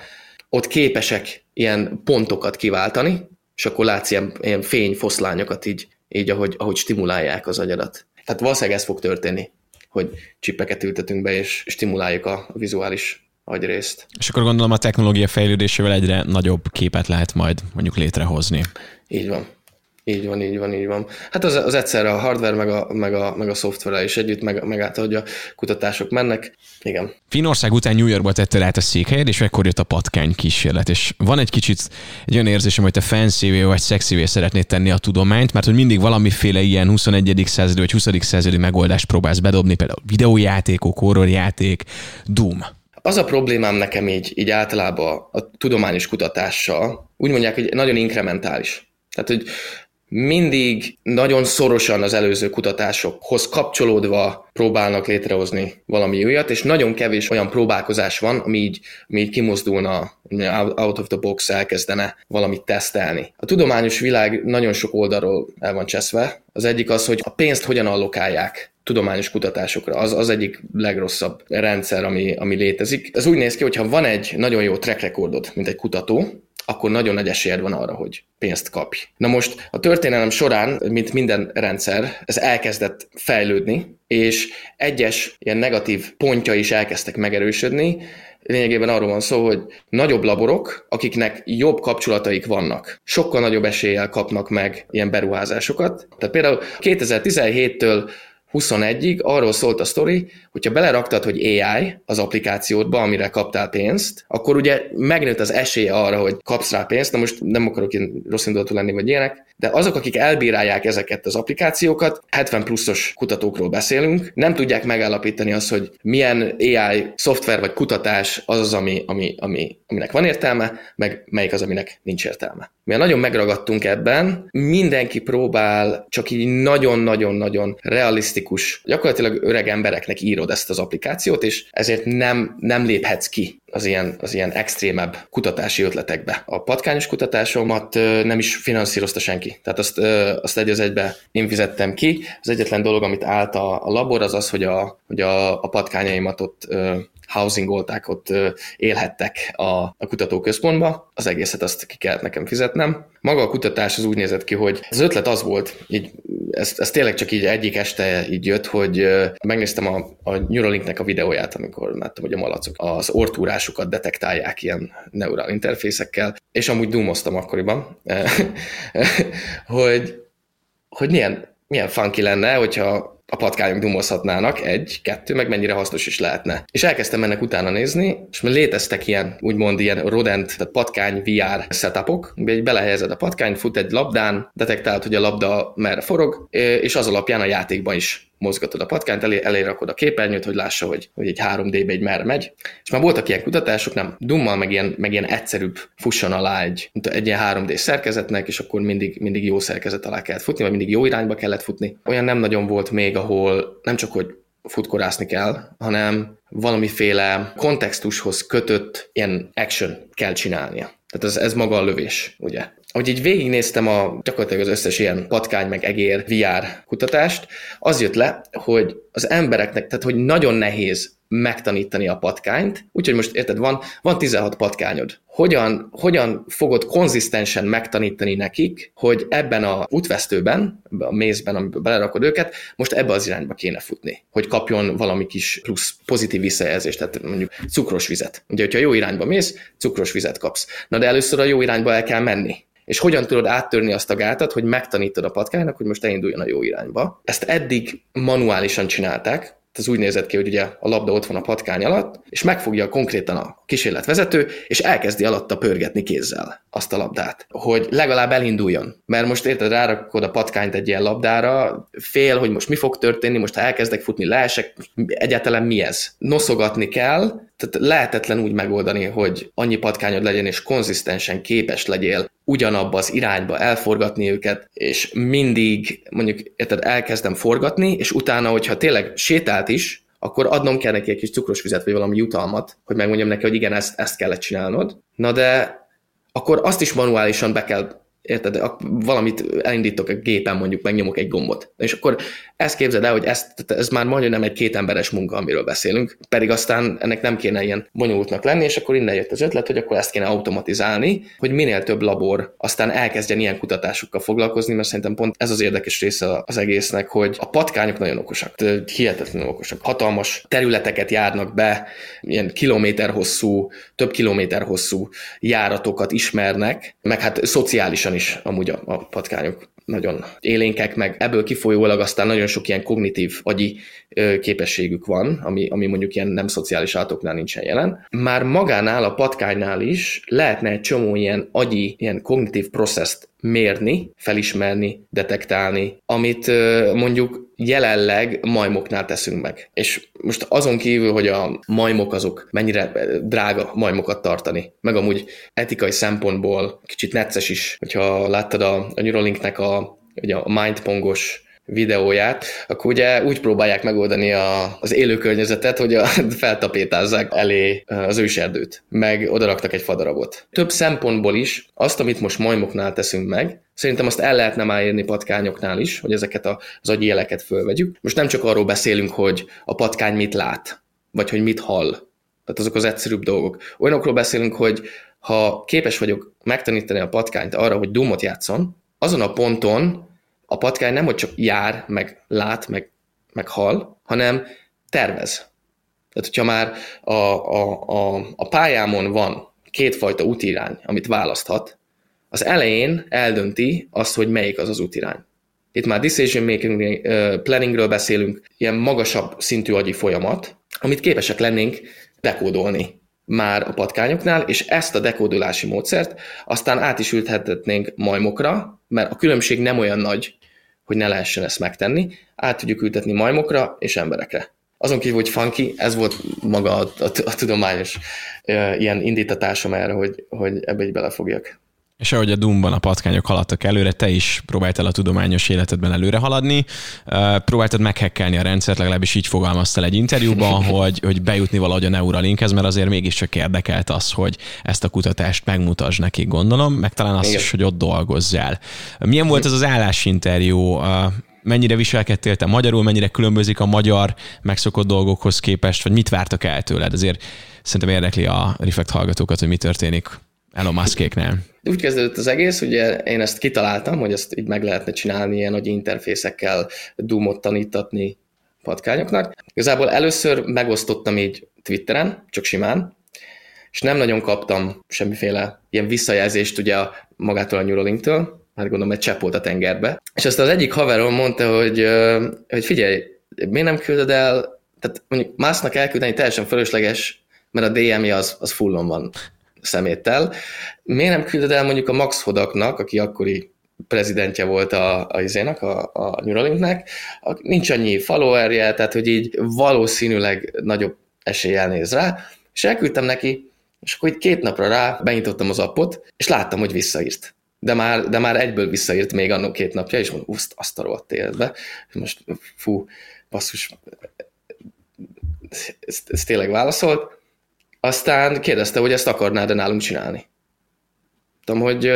ott képesek ilyen pontokat kiváltani, és akkor látsz ilyen, ilyen fényfoszlányokat így így ahogy, ahogy stimulálják az agyadat. Tehát valószínűleg ez fog történni, hogy csippeket ültetünk be, és stimuláljuk a vizuális agyrészt. És akkor gondolom a technológia fejlődésével egyre nagyobb képet lehet majd mondjuk létrehozni. Így van. Így van, így van, így van. Hát az, az egyszerre a hardware, meg a, meg a, meg a szoftver is együtt, meg, meg át, hogy a kutatások mennek. Igen. Finország után New Yorkba tette át a székhelyed, és ekkor jött a patkány kísérlet. És van egy kicsit egy olyan érzésem, hogy te fancy vagy sexy szeretnéd tenni a tudományt, mert hogy mindig valamiféle ilyen 21. századi vagy 20. századi megoldást próbálsz bedobni, például videójátékok, horrorjáték, Doom. Az a problémám nekem így, így általában a tudományos kutatással, úgy mondják, hogy nagyon inkrementális. Tehát, hogy mindig nagyon szorosan az előző kutatásokhoz kapcsolódva próbálnak létrehozni valami újat, és nagyon kevés olyan próbálkozás van, ami így, ami így kimozdulna, out of the box elkezdene valamit tesztelni. A tudományos világ nagyon sok oldalról el van cseszve. Az egyik az, hogy a pénzt hogyan allokálják tudományos kutatásokra. Az az egyik legrosszabb rendszer, ami, ami létezik. Ez úgy néz ki, hogy ha van egy nagyon jó track recordod, mint egy kutató, akkor nagyon nagy esélyed van arra, hogy pénzt kapj. Na most a történelem során, mint minden rendszer, ez elkezdett fejlődni, és egyes ilyen negatív pontja is elkezdtek megerősödni, lényegében arról van szó, hogy nagyobb laborok, akiknek jobb kapcsolataik vannak, sokkal nagyobb eséllyel kapnak meg ilyen beruházásokat. Tehát például 2017-től 21-ig arról szólt a sztori, hogyha beleraktad, hogy AI az applikációdba, amire kaptál pénzt, akkor ugye megnőtt az esélye arra, hogy kapsz rá pénzt, na most nem akarok ilyen rossz indulatú lenni, vagy ilyenek, de azok, akik elbírálják ezeket az applikációkat, 70 pluszos kutatókról beszélünk, nem tudják megállapítani azt, hogy milyen AI szoftver vagy kutatás az az, ami, ami, ami, aminek van értelme, meg melyik az, aminek nincs értelme. Mi nagyon megragadtunk ebben, mindenki próbál csak így nagyon-nagyon-nagyon realisztikus, gyakorlatilag öreg embereknek írod ezt az applikációt, és ezért nem, nem léphetsz ki az ilyen, az ilyen extrémebb kutatási ötletekbe. A patkányos kutatásomat nem is finanszírozta senki. Tehát azt, azt egy az egybe én fizettem ki. Az egyetlen dolog, amit állt a, a labor, az az, hogy a, hogy a, a patkányaimat ott housingolták, ott élhettek a, a kutatóközpontba, az egészet azt ki kellett nekem fizetnem. Maga a kutatás az úgy nézett ki, hogy az ötlet az volt, így, ez, ez tényleg csak így egyik este így jött, hogy megnéztem a, a Neuralinknek a videóját, amikor láttam, hogy a malacok az ortúrásukat detektálják ilyen neurál interfészekkel, és amúgy dumoztam akkoriban, hogy, hogy milyen, milyen funky lenne, hogyha a patkányok dumozhatnának, egy, kettő, meg mennyire hasznos is lehetne. És elkezdtem ennek utána nézni, és már léteztek ilyen, úgymond ilyen rodent, tehát patkány VR setupok, egy belehelyezed a patkány, fut egy labdán, detektálod, hogy a labda merre forog, és az alapján a játékban is mozgatod a patkányt, elé, elé rakod a képernyőt, hogy lássa, hogy, hogy egy 3D-be egy merre megy. És már voltak ilyen kutatások, nem, dummal, meg ilyen, meg ilyen egyszerűbb fusson alá egy, egy ilyen 3D szerkezetnek, és akkor mindig, mindig jó szerkezet alá kellett futni, vagy mindig jó irányba kellett futni. Olyan nem nagyon volt még, ahol nem csak, hogy futkorászni kell, hanem valamiféle kontextushoz kötött ilyen action kell csinálnia. Tehát ez, ez maga a lövés, ugye? Ahogy így végignéztem a, gyakorlatilag az összes ilyen patkány meg egér VR kutatást, az jött le, hogy az embereknek, tehát hogy nagyon nehéz megtanítani a patkányt, úgyhogy most érted, van, van 16 patkányod. Hogyan, hogyan fogod konzisztensen megtanítani nekik, hogy ebben a útvesztőben, a mézben, amiben belerakod őket, most ebbe az irányba kéne futni, hogy kapjon valami kis plusz pozitív visszajelzést, tehát mondjuk cukros vizet. Ugye, hogyha jó irányba mész, cukros vizet kapsz. Na de először a jó irányba el kell menni és hogyan tudod áttörni azt a gátat, hogy megtanítod a patkánynak, hogy most elinduljon a jó irányba. Ezt eddig manuálisan csinálták, ez úgy nézett ki, hogy ugye a labda ott van a patkány alatt, és megfogja konkrétan a kísérletvezető, és elkezdi alatta pörgetni kézzel azt a labdát, hogy legalább elinduljon. Mert most érted, rárakod a patkányt egy ilyen labdára, fél, hogy most mi fog történni, most ha elkezdek futni, leesek, egyáltalán mi ez? Noszogatni kell, tehát lehetetlen úgy megoldani, hogy annyi patkányod legyen, és konzisztensen képes legyél ugyanabba az irányba elforgatni őket, és mindig mondjuk érted, elkezdem forgatni, és utána, hogyha tényleg sétált is, akkor adnom kell neki egy kis cukros vizet, vagy valami jutalmat, hogy megmondjam neki, hogy igen, ezt, ezt kellett csinálnod. Na de akkor azt is manuálisan be kell érted, valamit elindítok a gépen, mondjuk megnyomok egy gombot. És akkor ezt képzeld el, hogy ez, ez már majdnem egy két emberes munka, amiről beszélünk, pedig aztán ennek nem kéne ilyen bonyolultnak lenni, és akkor innen jött az ötlet, hogy akkor ezt kéne automatizálni, hogy minél több labor aztán elkezdjen ilyen kutatásokkal foglalkozni, mert szerintem pont ez az érdekes része az egésznek, hogy a patkányok nagyon okosak, hihetetlenül okosak. Hatalmas területeket járnak be, ilyen kilométer hosszú, több kilométer hosszú járatokat ismernek, meg hát szociálisan is amúgy a, a patkányok nagyon élénkek, meg ebből kifolyólag aztán nagyon sok ilyen kognitív agyi képességük van, ami, ami mondjuk ilyen nem szociális állatoknál nincsen jelen. Már magánál, a patkánynál is lehetne egy csomó ilyen agyi, ilyen kognitív processzt mérni, felismerni, detektálni, amit mondjuk jelenleg majmoknál teszünk meg. És most azon kívül, hogy a majmok azok mennyire drága majmokat tartani, meg amúgy etikai szempontból kicsit necces is, hogyha láttad a, a Neuralinknek a, ugye a mindpongos videóját, akkor ugye úgy próbálják megoldani a, az élő környezetet, hogy a, feltapétázzák elé az őserdőt, meg odaraktak egy fadarabot. Több szempontból is azt, amit most majmoknál teszünk meg, Szerintem azt el lehetne már érni patkányoknál is, hogy ezeket az agyi jeleket fölvegyük. Most nem csak arról beszélünk, hogy a patkány mit lát, vagy hogy mit hall. Tehát azok az egyszerűbb dolgok. Olyanokról beszélünk, hogy ha képes vagyok megtanítani a patkányt arra, hogy dumot játszon, azon a ponton a patkány nem, hogy csak jár, meg lát, meg, meg hal, hanem tervez. Tehát, hogyha már a, a, a, a pályámon van kétfajta útirány, amit választhat, az elején eldönti azt, hogy melyik az az útirány. Itt már decision making uh, planningről beszélünk, ilyen magasabb szintű agyi folyamat, amit képesek lennénk dekódolni már a patkányoknál, és ezt a dekódolási módszert aztán át is ülthetnénk majmokra, mert a különbség nem olyan nagy, hogy ne lehessen ezt megtenni, át tudjuk ültetni majmokra és emberekre. Azon kívül, hogy funky, ez volt maga a, a, a tudományos uh, ilyen indítatásom erre, hogy, hogy ebbe így belefogjak. És ahogy a Doomban a patkányok haladtak előre, te is próbáltál a tudományos életedben előre haladni, próbáltad meghekkelni a rendszert, legalábbis így fogalmaztál egy interjúban, hogy, hogy bejutni valahogy a Neuralinkhez, mert azért mégiscsak érdekelt az, hogy ezt a kutatást megmutasd nekik, gondolom, meg talán azt Igen. is, hogy ott dolgozzál. Milyen volt ez az állásinterjú? mennyire viselkedtél te magyarul, mennyire különbözik a magyar megszokott dolgokhoz képest, vagy mit vártak el tőled? Ezért szerintem érdekli a Reflect hallgatókat, hogy mi történik Elon Muskéknél. Úgy kezdődött az egész, ugye én ezt kitaláltam, hogy ezt így meg lehetne csinálni ilyen nagy interfészekkel, Doomot tanítatni patkányoknak. Igazából először megosztottam így Twitteren, csak simán, és nem nagyon kaptam semmiféle ilyen visszajelzést ugye magától a Neuralinktől, hát gondolom egy csepp volt a tengerbe. És azt az egyik haverom mondta, hogy, hogy figyelj, miért nem küldöd el, tehát mondjuk másnak elküldeni teljesen fölösleges, mert a DM-je az, az fullon van szeméttel. Miért nem küldöd el mondjuk a Max Hodaknak, aki akkori prezidentje volt a, a, izének, a, a Neuralinknek, nincs annyi followerje, tehát hogy így valószínűleg nagyobb eséllyel néz rá, és elküldtem neki, és akkor így két napra rá benyitottam az appot, és láttam, hogy visszaírt. De már, de már egyből visszaírt még annó két napja, és mondom, uszt, azt a rohadt életbe. Most fú, basszus, ez, ez tényleg válaszolt. Aztán kérdezte, hogy ezt akarnád-e nálunk csinálni. Tudom, hogy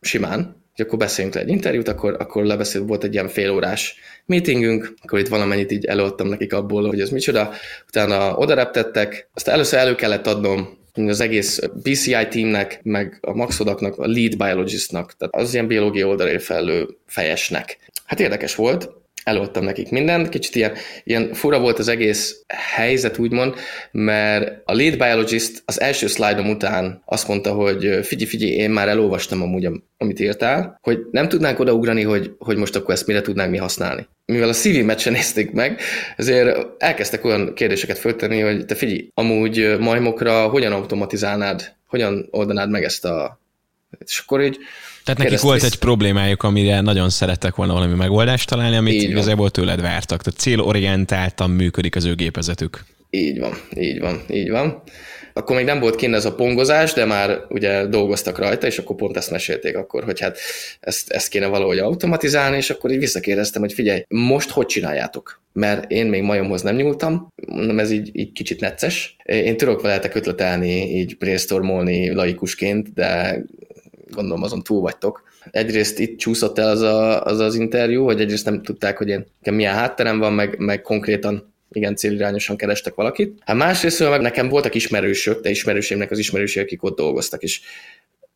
simán, hogy akkor beszéljünk le egy interjút, akkor, akkor lebeszélt, volt egy ilyen félórás meetingünk, akkor itt valamennyit így előadtam nekik abból, hogy ez micsoda, utána oda reptettek, aztán először elő kellett adnom az egész BCI teamnek, meg a Maxodaknak, a lead biologistnak, tehát az ilyen biológiai oldalé felelő fejesnek. Hát érdekes volt, előadtam nekik mindent, kicsit ilyen, ilyen fura volt az egész helyzet, úgymond, mert a lead biologist az első szlájdom után azt mondta, hogy figyelj, figyelj, én már elolvastam amúgy, amit írtál, hogy nem tudnánk odaugrani, hogy, hogy most akkor ezt mire tudnánk mi használni. Mivel a CV-met nézték meg, ezért elkezdtek olyan kérdéseket föltenni, hogy te figyelj, amúgy majmokra hogyan automatizálnád, hogyan oldanád meg ezt a... És akkor így tehát nekik volt egy problémájuk, amire nagyon szerettek volna valami megoldást találni, amit így igazából van. tőled vártak. Tehát célorientáltan működik az ő gépezetük. Így van, így van, így van. Akkor még nem volt kint ez a pongozás, de már ugye dolgoztak rajta, és akkor pont ezt mesélték akkor, hogy hát ezt, ezt kéne valahogy automatizálni, és akkor így visszakérdeztem, hogy figyelj, most hogy csináljátok? Mert én még majomhoz nem nyúltam, mondom, ez így, így kicsit necces. Én tudok veletek ötletelni, így brainstormolni laikusként, de gondolom azon túl vagytok. Egyrészt itt csúszott el az, a, az az interjú, hogy egyrészt nem tudták, hogy én milyen hátterem van, meg, meg konkrétan igen célirányosan kerestek valakit. Hát másrészt meg nekem voltak ismerősök, de ismerősémnek az ismerősök, akik ott dolgoztak, és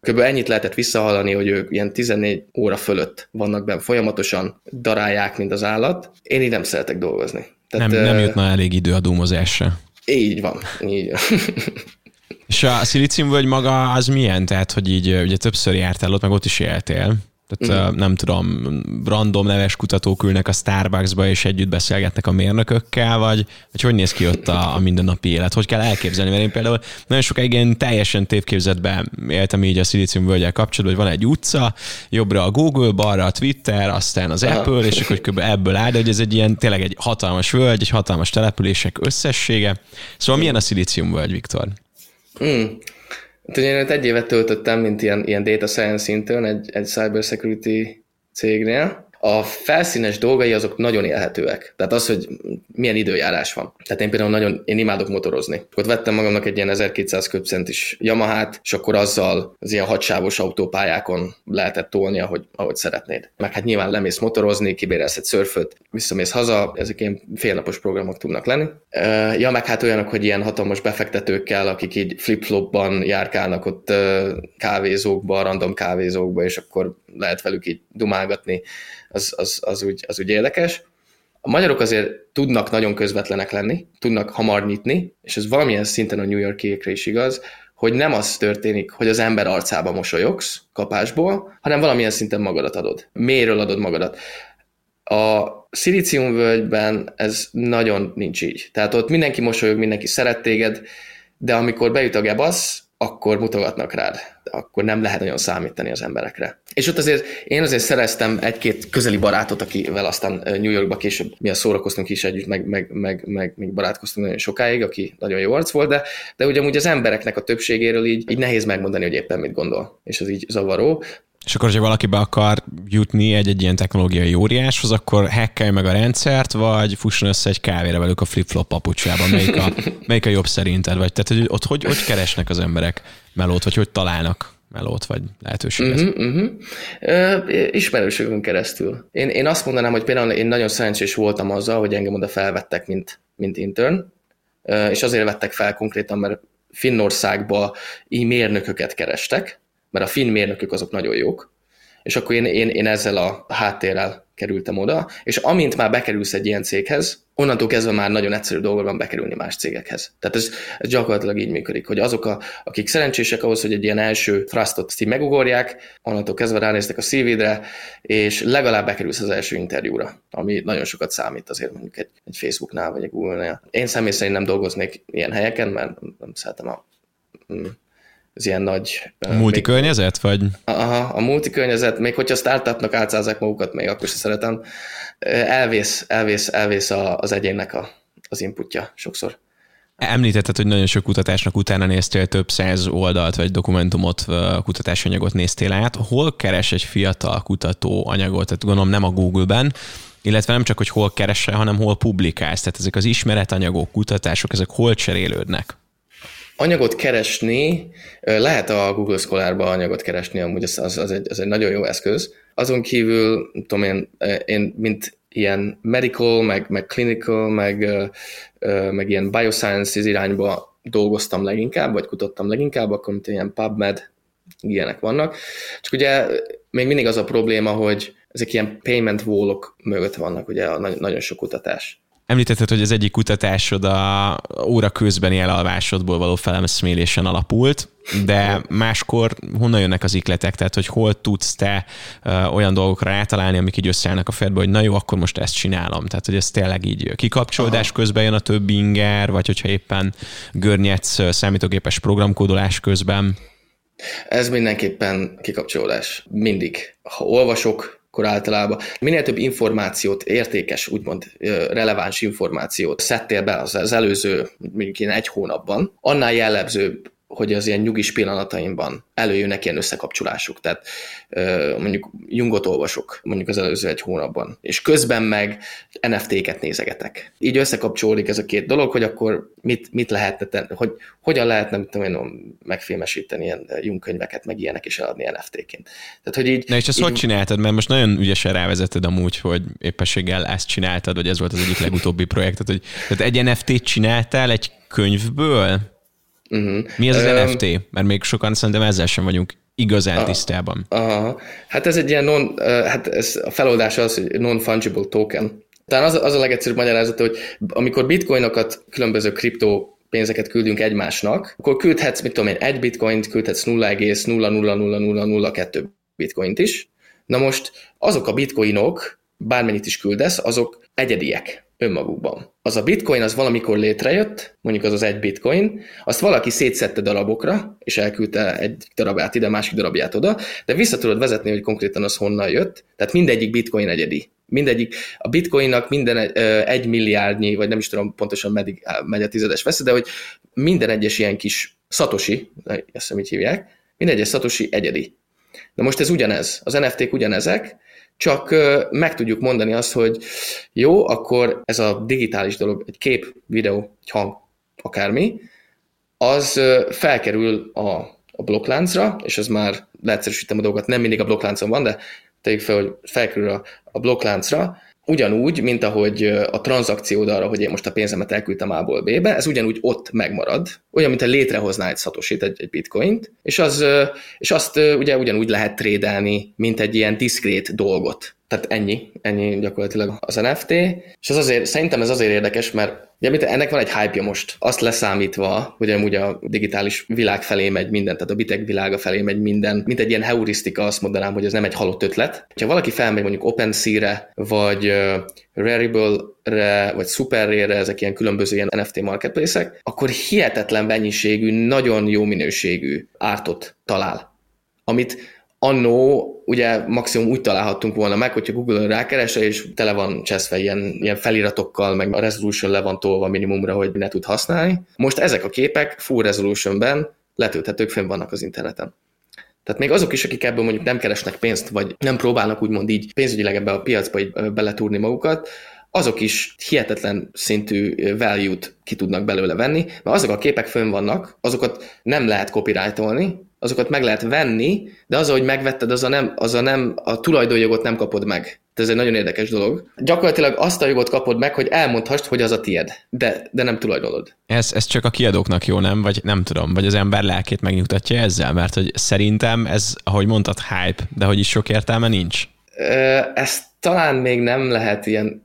Kb. ennyit lehetett visszahallani, hogy ők ilyen 14 óra fölött vannak benne folyamatosan, darálják, mint az állat. Én így nem szeretek dolgozni. Tehát, nem, nem jutna elég idő a dúmozásra. Így van, így van. És a vagy maga az milyen? Tehát, hogy így ugye többször jártál ott, meg ott is éltél. Tehát uh-huh. nem tudom, random neves kutatók ülnek a Starbucksba, és együtt beszélgetnek a mérnökökkel, vagy, vagy hogy néz ki ott a, a mindennapi élet? Hogy kell elképzelni? Mert én például nagyon sokáig ilyen teljesen tévképzetben éltem így a Szilícium völgyel kapcsolatban, hogy van egy utca, jobbra a Google, balra a Twitter, aztán az Apple, Aha. és akkor kb. ebből áll, de hogy ez egy ilyen tényleg egy hatalmas völgy, egy hatalmas települések összessége. Szóval milyen a Szilícium völgy, Viktor? Mm. Hát egy évet töltöttem, mint ilyen, ilyen data science intern egy, egy cybersecurity cégnél, a felszínes dolgai azok nagyon élhetőek. Tehát az, hogy milyen időjárás van. Tehát én például nagyon, én imádok motorozni. Ott vettem magamnak egy ilyen 1200 köbcentis Yamahát, és akkor azzal az ilyen hadsávos autópályákon lehetett tolni, ahogy, ahogy szeretnéd. Meg hát nyilván lemész motorozni, kibérelsz szörföt, visszamész haza, ezek ilyen félnapos programok tudnak lenni. Ja, meg hát olyanok, hogy ilyen hatalmas befektetőkkel, akik így flip-flopban járkálnak ott kávézókba, random kávézókba, és akkor lehet velük így dumálgatni az, az, az, úgy, az úgy érdekes. A magyarok azért tudnak nagyon közvetlenek lenni, tudnak hamar nyitni, és ez valamilyen szinten a New Yorkiekre is igaz, hogy nem az történik, hogy az ember arcába mosolyogsz kapásból, hanem valamilyen szinten magadat adod. Méről adod magadat. A szilíciumvölgyben ez nagyon nincs így. Tehát ott mindenki mosolyog, mindenki szeret téged, de amikor bejut a gebasz, akkor mutogatnak rád, akkor nem lehet nagyon számítani az emberekre. És ott azért én azért szereztem egy-két közeli barátot, akivel aztán New Yorkba később mi a szórakoztunk is együtt, meg, meg, meg, meg, meg barátkoztunk nagyon sokáig, aki nagyon jó arc volt, de, de ugyanúgy az embereknek a többségéről így, így nehéz megmondani, hogy éppen mit gondol, és ez így zavaró. És akkor, hogyha valaki be akar jutni egy-egy ilyen technológiai óriáshoz, akkor hackelj meg a rendszert, vagy fusson össze egy kávéra velük a flip-flop papucsában. Melyik a, melyik a jobb szerinted? Vagy tehát, hogy ott hogy, hogy keresnek az emberek melót, vagy hogy találnak melót, vagy lehetőséget? Uh-huh, uh-huh. Uh, ismerőségünk keresztül. Én, én azt mondanám, hogy például én nagyon szerencsés voltam azzal, hogy engem oda felvettek, mint, mint intern, és azért vettek fel konkrétan, mert Finnországba így mérnököket kerestek, mert a finn mérnökök azok nagyon jók, és akkor én, én, én ezzel a háttérrel kerültem oda, és amint már bekerülsz egy ilyen céghez, onnantól kezdve már nagyon egyszerű dolgod van bekerülni más cégekhez. Tehát ez, ez gyakorlatilag így működik, hogy azok, a, akik szerencsések ahhoz, hogy egy ilyen első thrustot így megugorják, onnantól kezdve ránéztek a CV-dre, és legalább bekerülsz az első interjúra, ami nagyon sokat számít azért mondjuk egy, egy Facebooknál vagy egy Google-nél. Én személy szerint nem dolgoznék ilyen helyeken, mert nem szeretem a mm, az ilyen nagy... A multikörnyezet, vagy? Aha, a multikörnyezet, még hogyha startupnak átszázzák magukat, még akkor sem szeretem. Elvész, elvész, elvész az egyénnek a, az inputja sokszor. Említetted, hogy nagyon sok kutatásnak utána néztél, több száz oldalt vagy dokumentumot, kutatásanyagot néztél át. Hol keres egy fiatal kutató anyagot? Tehát gondolom nem a Google-ben, illetve nem csak, hogy hol keresse, hanem hol publikálsz. Tehát ezek az ismeretanyagok, kutatások, ezek hol cserélődnek? Anyagot keresni, lehet a Google Scholar-ba anyagot keresni, amúgy az, az, az, egy, az egy nagyon jó eszköz. Azon kívül, tudom én, én mint ilyen medical, meg, meg clinical, meg, meg ilyen biosciences irányba dolgoztam leginkább, vagy kutattam leginkább, akkor mint ilyen PubMed, ilyenek vannak. Csak ugye még mindig az a probléma, hogy ezek ilyen payment wall-ok mögött vannak, ugye a nagyon sok kutatás. Említetted, hogy az egyik kutatásod a óra közbeni elalvásodból való felemszmélésen alapult, de máskor honnan jönnek az ikletek? Tehát, hogy hol tudsz te olyan dolgokra rátalálni, amik így összeállnak a fejedbe, hogy na jó, akkor most ezt csinálom. Tehát, hogy ez tényleg így kikapcsolódás Aha. közben jön a több inger, vagy hogyha éppen görnyedsz számítógépes programkódolás közben. Ez mindenképpen kikapcsolódás. Mindig. Ha olvasok, akkor általában. Minél több információt, értékes, úgymond releváns információt szedtél be az, az előző, mondjuk én egy hónapban, annál jellemzőbb hogy az ilyen nyugis pillanataimban előjönnek ilyen összekapcsolások. Tehát mondjuk Jungot olvasok mondjuk az előző egy hónapban, és közben meg NFT-ket nézegetek. Így összekapcsolódik ez a két dolog, hogy akkor mit, mit lehetne tenni, hogy hogyan lehetne mit tudom én, megfilmesíteni ilyen Jung könyveket, meg ilyenek is eladni NFT-ként. Tehát, hogy így, Na és ezt így... hogy csináltad? Mert most nagyon ügyesen rávezetted amúgy, hogy éppességgel ezt csináltad, vagy ez volt az egyik legutóbbi projektet, hogy tehát egy NFT-t csináltál egy könyvből, Uh-huh. Mi az az um, NFT? Mert még sokan szerintem ezzel sem vagyunk igazán uh, tisztában. Aha. Hát ez egy ilyen non, hát ez a feloldás az, hogy non-fungible token. Talán az, az a legegyszerűbb magyarázat, hogy amikor bitcoinokat, különböző kriptó pénzeket küldünk egymásnak, akkor küldhetsz, mit tudom én, egy bitcoint, küldhetsz 0,0000002 bitcoint is, Na most azok a bitcoinok, bármennyit is küldesz, azok egyediek önmagukban. Az a bitcoin az valamikor létrejött, mondjuk az az egy bitcoin, azt valaki szétszette darabokra, és elküldte egy darabját ide, másik darabját oda, de vissza tudod vezetni, hogy konkrétan az honnan jött, tehát mindegyik bitcoin egyedi. Mindegyik, a bitcoinnak minden egy, milliárdnyi, vagy nem is tudom pontosan meddig megy a tizedes vesz, de hogy minden egyes ilyen kis szatosi, ezt hiszem így hívják, minden egyes szatosi egyedi. Na most ez ugyanez, az NFT-k ugyanezek, csak meg tudjuk mondani azt, hogy jó, akkor ez a digitális dolog, egy kép, videó, egy hang, akármi, az felkerül a, a blokkláncra, és ez már leegyszerűsítem a dolgokat, nem mindig a blokkláncon van, de tegyük fel, hogy felkerül a, a blokkláncra, ugyanúgy, mint ahogy a tranzakciód arra, hogy én most a pénzemet elküldtem A-ból B-be, ez ugyanúgy ott megmarad, olyan, mint ha létrehoznál egy szatosit, egy, egy bitcoint, és, az, és azt ugye ugyanúgy lehet trédelni, mint egy ilyen diszkrét dolgot. Tehát ennyi, ennyi gyakorlatilag az NFT, és ez azért, szerintem ez azért érdekes, mert ugye, mint ennek van egy hype most, azt leszámítva, hogy amúgy a digitális világ felé megy minden, tehát a bitek világa felé megy minden, mint egy ilyen heurisztika, azt mondanám, hogy ez nem egy halott ötlet. Ha valaki felmegy mondjuk OpenSea-re, vagy Rarible-re, vagy SuperRare-re, ezek ilyen különböző ilyen NFT marketplace-ek, akkor hihetetlen mennyiségű, nagyon jó minőségű ártot talál amit annó ugye maximum úgy találhattunk volna meg, hogyha Google-on rákeresel, és tele van cseszve ilyen, ilyen feliratokkal, meg a resolution le van tolva minimumra, hogy ne tud használni. Most ezek a képek full resolutionben letölthetők, fenn vannak az interneten. Tehát még azok is, akik ebből mondjuk nem keresnek pénzt, vagy nem próbálnak úgymond így pénzügyileg ebbe a piacba így beletúrni magukat, azok is hihetetlen szintű value-t ki tudnak belőle venni, mert azok a képek fönn vannak, azokat nem lehet copyrightolni, azokat meg lehet venni, de az, hogy megvetted, az a, nem, az a, nem, a tulajdonjogot nem kapod meg. Ez egy nagyon érdekes dolog. Gyakorlatilag azt a jogot kapod meg, hogy elmondhassd, hogy az a tied, de, de nem tulajdonod. Ez, ez csak a kiadóknak jó, nem? Vagy nem tudom, vagy az ember lelkét megnyugtatja ezzel, mert hogy szerintem ez, ahogy mondtad, hype, de hogy is sok értelme nincs. Ezt talán még nem lehet ilyen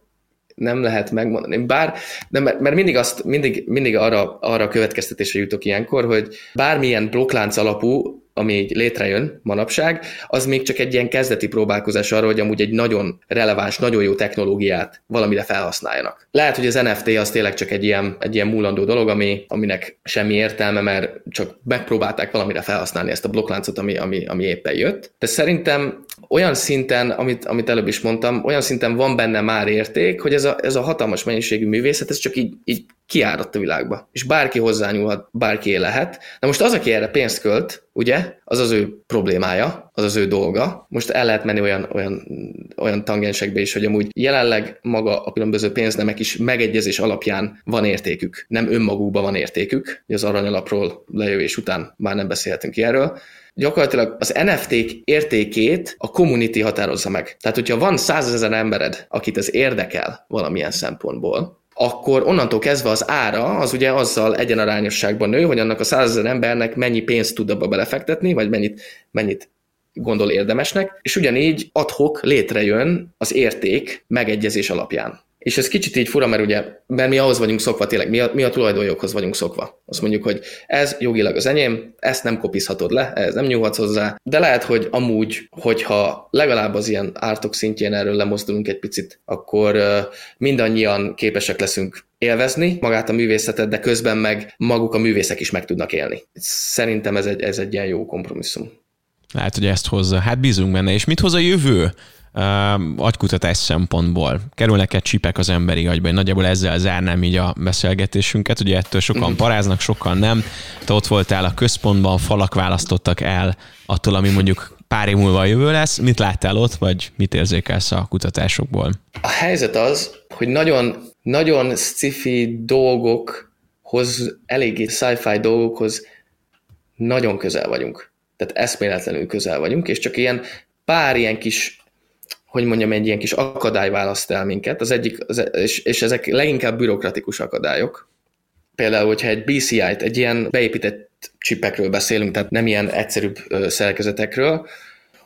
nem lehet megmondani. Bár, de mert, mert mindig, azt, mindig, mindig arra, arra a következtetésre jutok ilyenkor, hogy bármilyen blokklánc alapú ami így létrejön manapság, az még csak egy ilyen kezdeti próbálkozás arra, hogy amúgy egy nagyon releváns, nagyon jó technológiát valamire felhasználjanak. Lehet, hogy az NFT az tényleg csak egy ilyen, egy ilyen múlandó dolog, ami, aminek semmi értelme, mert csak megpróbálták valamire felhasználni ezt a blokkláncot, ami, ami, ami éppen jött. De szerintem olyan szinten, amit, amit előbb is mondtam, olyan szinten van benne már érték, hogy ez a, ez a hatalmas mennyiségű művészet, ez csak így, így kiáradt a világba. És bárki hozzányúlhat, bárki lehet. Na most az, aki erre pénzt költ, ugye, az az ő problémája, az az ő dolga. Most el lehet menni olyan, olyan, olyan tangensekbe is, hogy amúgy jelenleg maga a különböző pénznemek is megegyezés alapján van értékük. Nem önmagukban van értékük, az aranyalapról lejövés után már nem beszélhetünk erről, gyakorlatilag az NFT-k értékét a community határozza meg. Tehát, hogyha van százezer embered, akit ez érdekel valamilyen szempontból, akkor onnantól kezdve az ára az ugye azzal egyenarányosságban nő, hogy annak a százezer embernek mennyi pénzt tud abba belefektetni, vagy mennyit, mennyit gondol érdemesnek, és ugyanígy adhok létrejön az érték megegyezés alapján. És ez kicsit így fura, mert ugye, mert mi ahhoz vagyunk szokva, tényleg, mi a, mi a tulajdonjoghoz vagyunk szokva. Azt mondjuk, hogy ez jogilag az enyém, ezt nem kopizhatod le, ez nem nyúlhatsz hozzá, de lehet, hogy amúgy, hogyha legalább az ilyen ártok szintjén erről lemozdulunk egy picit, akkor mindannyian képesek leszünk élvezni magát a művészetet, de közben meg maguk a művészek is meg tudnak élni. Szerintem ez egy, ez egy ilyen jó kompromisszum. Lehet, hogy ezt hozza. Hát bízunk benne. És mit hoz a jövő? Agykutatás szempontból. Kerülnek egy csipek az emberi agyba, én nagyjából ezzel zárnám így a beszélgetésünket, ugye ettől sokan mhm. paráznak, sokan nem. Te ott voltál a központban, falak választottak el attól, ami mondjuk pár év múlva a jövő lesz. Mit láttál ott, vagy mit érzékelsz a kutatásokból? A helyzet az, hogy nagyon, nagyon sci-fi dolgokhoz, eléggé sci-fi dolgokhoz nagyon közel vagyunk. Tehát eszméletlenül közel vagyunk, és csak ilyen pár ilyen kis hogy mondjam, egy ilyen kis akadály választ el minket, az egyik, az, és, és ezek leginkább bürokratikus akadályok. Például, hogyha egy BCI-t, egy ilyen beépített csipekről beszélünk, tehát nem ilyen egyszerűbb szerkezetekről,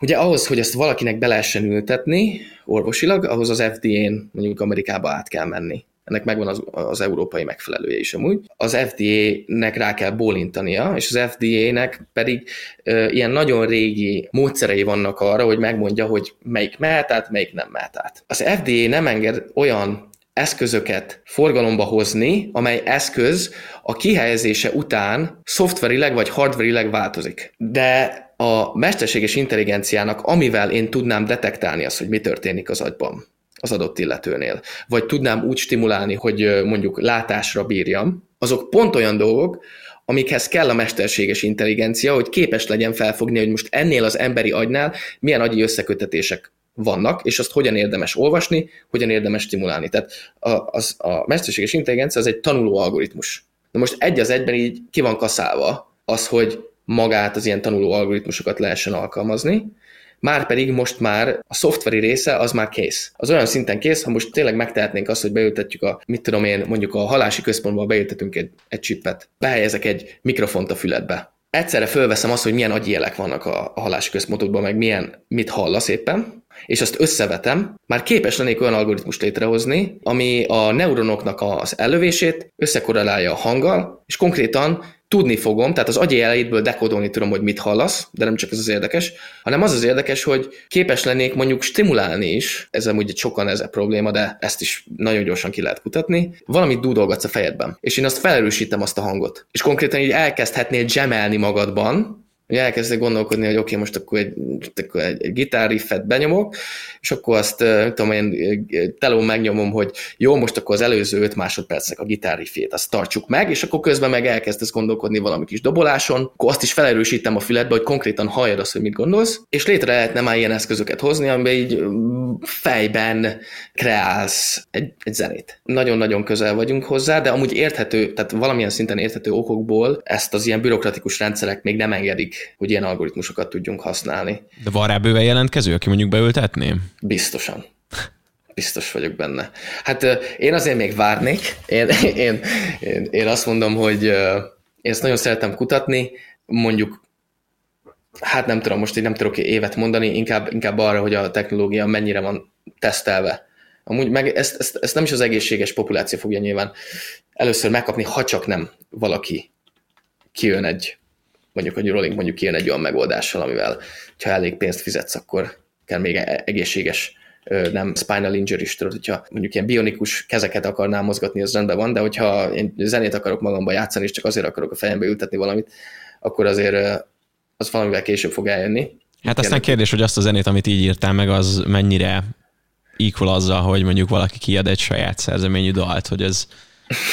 ugye ahhoz, hogy ezt valakinek be lehessen ültetni orvosilag, ahhoz az FDA-n mondjuk Amerikába át kell menni. Ennek megvan az, az európai megfelelője is amúgy. Az FDA-nek rá kell bólintania, és az FDA-nek pedig e, ilyen nagyon régi módszerei vannak arra, hogy megmondja, hogy melyik mehet át, melyik nem mehet át. Az FDA nem enged olyan eszközöket forgalomba hozni, amely eszköz a kihelyezése után szoftverileg vagy hardverileg változik. De a mesterséges intelligenciának, amivel én tudnám detektálni azt, hogy mi történik az agyban az adott illetőnél, vagy tudnám úgy stimulálni, hogy mondjuk látásra bírjam, azok pont olyan dolgok, amikhez kell a mesterséges intelligencia, hogy képes legyen felfogni, hogy most ennél az emberi agynál milyen agyi összekötetések vannak, és azt hogyan érdemes olvasni, hogyan érdemes stimulálni. Tehát a, az, a mesterséges intelligencia az egy tanuló algoritmus. Na most egy az egyben így ki van kaszálva az, hogy magát az ilyen tanuló algoritmusokat lehessen alkalmazni, már pedig most már a szoftveri része az már kész. Az olyan szinten kész, ha most tényleg megtehetnénk azt, hogy beültetjük a, mit tudom én, mondjuk a halási központba beültetünk egy, egy csipet, behelyezek egy mikrofont a füledbe. Egyszerre fölveszem azt, hogy milyen agyélek vannak a, a halási központokban, meg milyen, mit hallasz éppen, és azt összevetem, már képes lennék olyan algoritmust létrehozni, ami a neuronoknak az ellövését összekorrelálja a hanggal, és konkrétan tudni fogom, tehát az agyi jeleidből dekodolni tudom, hogy mit hallasz, de nem csak ez az érdekes, hanem az az érdekes, hogy képes lennék mondjuk stimulálni is, ez amúgy egy sokkal nehezebb probléma, de ezt is nagyon gyorsan ki lehet kutatni, valamit dúdolgatsz a fejedben, és én azt felerősítem azt a hangot. És konkrétan így elkezdhetnél gemelni magadban, elkezdek gondolkodni, hogy oké, okay, most akkor egy, akkor egy, egy gitárriffet benyomok, és akkor azt, nem tudom, én telón megnyomom, hogy jó, most akkor az előző 5 másodpercnek a gitárriffét, azt tartsuk meg, és akkor közben meg elkezdesz gondolkodni valami kis doboláson, akkor azt is felerősítem a füledbe, hogy konkrétan halljad azt, hogy mit gondolsz, és létre lehetne már ilyen eszközöket hozni, amiben így fejben kreálsz egy, egy zenét. Nagyon-nagyon közel vagyunk hozzá, de amúgy érthető, tehát valamilyen szinten érthető okokból ezt az ilyen bürokratikus rendszerek még nem engedik hogy ilyen algoritmusokat tudjunk használni. De van rá bőven jelentkező, aki mondjuk beültetné? Biztosan. Biztos vagyok benne. Hát én azért még várnék. Én, én, én, én azt mondom, hogy én ezt nagyon szeretem kutatni, mondjuk hát nem tudom, most így nem tudok évet mondani, inkább, inkább arra, hogy a technológia mennyire van tesztelve. Amúgy meg ezt, ezt, ezt nem is az egészséges populáció fogja nyilván először megkapni, ha csak nem valaki kijön egy mondjuk, hogy Rolling mondjuk kijön egy olyan megoldással, amivel ha elég pénzt fizetsz, akkor kell még e- egészséges nem spinal injury tudod, hogyha mondjuk ilyen bionikus kezeket akarnám mozgatni, az rendben van, de hogyha én zenét akarok magamba játszani, és csak azért akarok a fejembe ültetni valamit, akkor azért az valamivel később fog eljönni. Hát aztán kérdés, hogy azt a zenét, amit így írtál meg, az mennyire equal azzal, hogy mondjuk valaki kiad egy saját szerzeményű dalt, hogy ez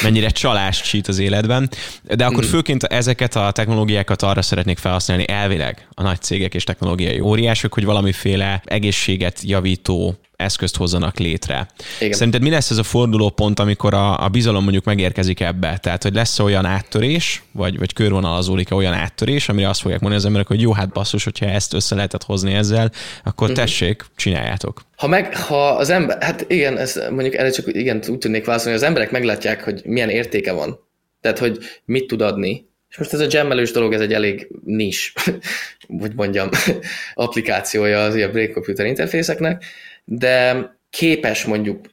mennyire csalást csít az életben, de akkor hmm. főként ezeket a technológiákat arra szeretnék felhasználni elvileg a nagy cégek és technológiai óriások, hogy valamiféle egészséget javító eszközt hozzanak létre. Igen. Szerinted mi lesz ez a fordulópont, amikor a, a bizalom mondjuk megérkezik ebbe? Tehát, hogy lesz olyan áttörés, vagy, vagy körvonalazódik olyan áttörés, amire azt fogják mondani az emberek, hogy jó, hát basszus, hogyha ezt össze lehetett hozni ezzel, akkor uh-huh. tessék, csináljátok. Ha meg, ha az ember, hát igen, ez mondjuk erre csak igen, úgy tudnék válaszolni, az emberek meglátják, hogy milyen értéke van. Tehát, hogy mit tud adni, és most ez a gemmelős dolog, ez egy elég nis, hogy mondjam, applikációja az ilyen break computer interfészeknek, de képes mondjuk,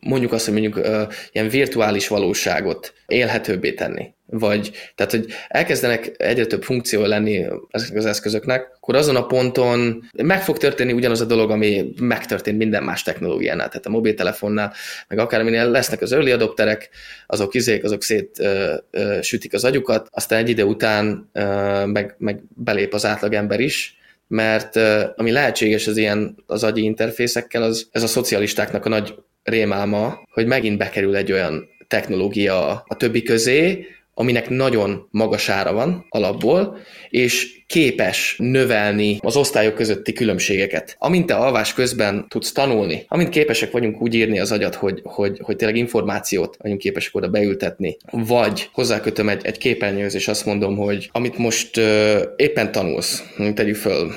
mondjuk azt, hogy mondjuk uh, ilyen virtuális valóságot élhetőbbé tenni. Vagy, tehát, hogy elkezdenek egyre több funkció lenni ezeknek az eszközöknek, akkor azon a ponton meg fog történni ugyanaz a dolog, ami megtörtént minden más technológiánál, tehát a mobiltelefonnál, meg akárminél lesznek az early adopterek, azok izék, azok szét ö, ö, sütik az agyukat, aztán egy ide után ö, meg, meg belép az átlagember is, mert ami lehetséges az ilyen az agyi interfészekkel, az ez a szocialistáknak a nagy rémálma, hogy megint bekerül egy olyan technológia a többi közé, aminek nagyon magas ára van alapból, és képes növelni az osztályok közötti különbségeket. Amint te alvás közben tudsz tanulni, amint képesek vagyunk úgy írni az agyat, hogy, hogy, hogy tényleg információt vagyunk képesek oda beültetni, vagy hozzákötöm egy, egy képernyőhöz, és azt mondom, hogy amit most uh, éppen tanulsz, tegyük föl,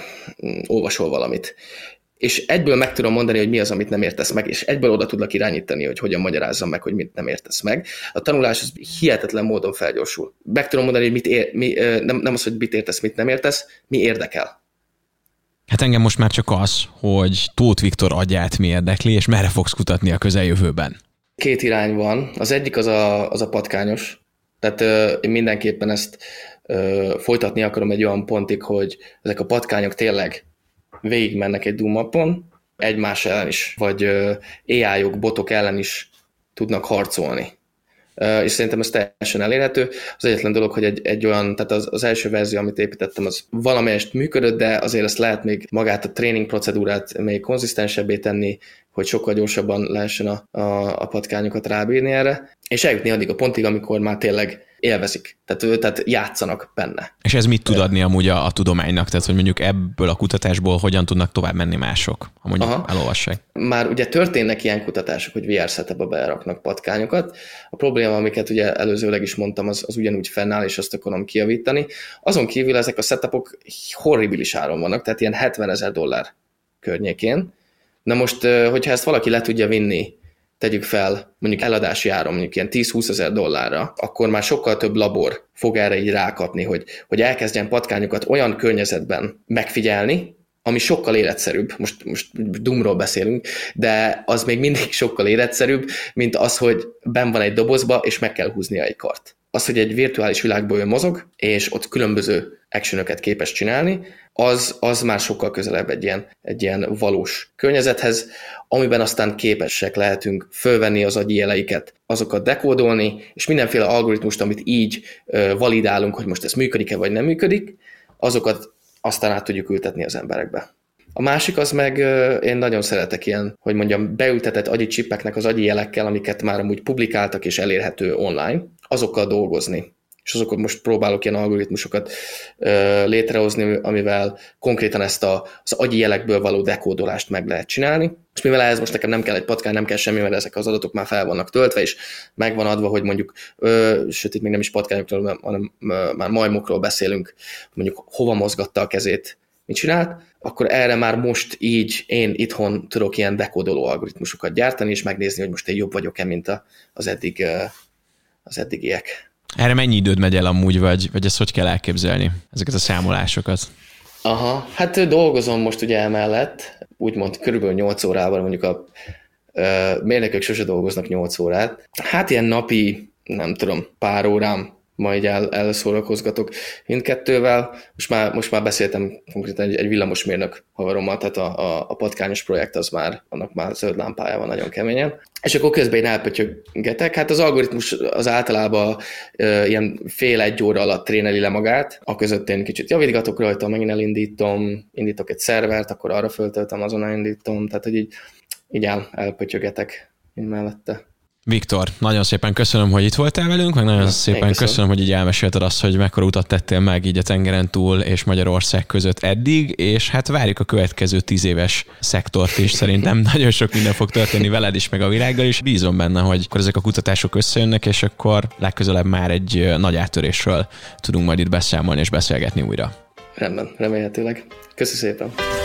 olvasol valamit, és egyből meg tudom mondani, hogy mi az, amit nem értesz meg, és egyből oda tudlak irányítani, hogy hogyan magyarázzam meg, hogy mit nem értesz meg. A tanulás az hihetetlen módon felgyorsul. Meg tudom mondani, hogy mit ér, mi, nem, nem az, hogy mit értesz, mit nem értesz, mi érdekel. Hát engem most már csak az, hogy Tóth Viktor agyát mi érdekli, és merre fogsz kutatni a közeljövőben. Két irány van. Az egyik az a, az a patkányos. Tehát ö, én mindenképpen ezt ö, folytatni akarom egy olyan pontig, hogy ezek a patkányok tényleg végigmennek egy dumapon, egymás ellen is, vagy AI-ok, botok ellen is tudnak harcolni. És szerintem ez teljesen elérhető. Az egyetlen dolog, hogy egy, egy olyan, tehát az, az első verzió, amit építettem, az valamelyest működött, de azért ezt lehet még magát a tréning procedúrát még konzisztensebbé tenni, hogy sokkal gyorsabban lehessen a, a, a patkányokat rábírni erre, és eljutni addig a pontig, amikor már tényleg élvezik, tehát, tehát játszanak benne. És ez mit tud adni amúgy a, a tudománynak? Tehát, hogy mondjuk ebből a kutatásból hogyan tudnak tovább menni mások, ha mondjuk Aha. elolvassák? Már ugye történnek ilyen kutatások, hogy VR setupba beraknak patkányokat. A probléma, amiket ugye előzőleg is mondtam, az, az ugyanúgy fennáll, és azt akarom kijavítani. Azon kívül ezek a setupok horribilis áron vannak, tehát ilyen 70 ezer dollár környékén. Na most, hogyha ezt valaki le tudja vinni tegyük fel, mondjuk eladási áron mondjuk ilyen 10-20 ezer dollárra, akkor már sokkal több labor fog erre így rákapni, hogy, hogy elkezdjen patkányokat olyan környezetben megfigyelni, ami sokkal életszerűbb, most, most dumról beszélünk, de az még mindig sokkal életszerűbb, mint az, hogy ben van egy dobozba, és meg kell húznia egy kart. Az, hogy egy virtuális világból ő mozog, és ott különböző actionöket képes csinálni, az, az már sokkal közelebb egy ilyen, egy ilyen valós környezethez, amiben aztán képesek lehetünk fölvenni az agyi jeleiket, azokat dekódolni, és mindenféle algoritmust, amit így validálunk, hogy most ez működik-e vagy nem működik, azokat aztán át tudjuk ültetni az emberekbe. A másik az meg, én nagyon szeretek ilyen, hogy mondjam, beültetett agyi csipeknek az agyi jelekkel, amiket már amúgy publikáltak és elérhető online, azokkal dolgozni és azokat most próbálok ilyen algoritmusokat ö, létrehozni, amivel konkrétan ezt a, az agyi jelekből való dekódolást meg lehet csinálni. És mivel ez most nekem nem kell egy patkány, nem kell semmi, mert ezek az adatok már fel vannak töltve, és megvan adva, hogy mondjuk, ö, sőt itt még nem is patkányokról, hanem ö, már majmokról beszélünk, mondjuk hova mozgatta a kezét, mit csinált, akkor erre már most így én itthon tudok ilyen dekódoló algoritmusokat gyártani, és megnézni, hogy most én jobb vagyok-e, mint az, eddig, az eddigiek. Erre mennyi időd megy el amúgy, vagy, vagy ezt hogy kell elképzelni, ezeket a számolásokat? Aha, hát dolgozom most ugye emellett, úgymond körülbelül 8 órával, mondjuk a mérnökök sose dolgoznak 8 órát. Hát ilyen napi, nem tudom, pár órám majd el, elszórakozgatok mindkettővel. Most már, most már beszéltem konkrétan egy, egy villamosmérnök haverommal, tehát a, a, a patkányos projekt az már, annak már zöld lámpája van nagyon keményen. És akkor közben én elpötyögetek. Hát az algoritmus az általában e, ilyen fél egy óra alatt tréneli le magát, a között én kicsit javítgatok rajta, megint elindítom, indítok egy szervert, akkor arra föltöltem, azon elindítom, tehát hogy így, így el, elpötyögetek mellette. Viktor, nagyon szépen köszönöm, hogy itt voltál velünk, meg nagyon ja, szépen köszönöm. köszönöm, hogy így elmesélted azt, hogy mekkora utat tettél meg így a tengeren túl és Magyarország között eddig, és hát várjuk a következő tíz éves szektort is. Szerintem nagyon sok minden fog történni veled is, meg a világgal is. Bízom benne, hogy akkor ezek a kutatások összejönnek, és akkor legközelebb már egy nagy áttörésről tudunk majd itt beszámolni és beszélgetni újra. Rendben, remélhetőleg. Köszönöm szépen.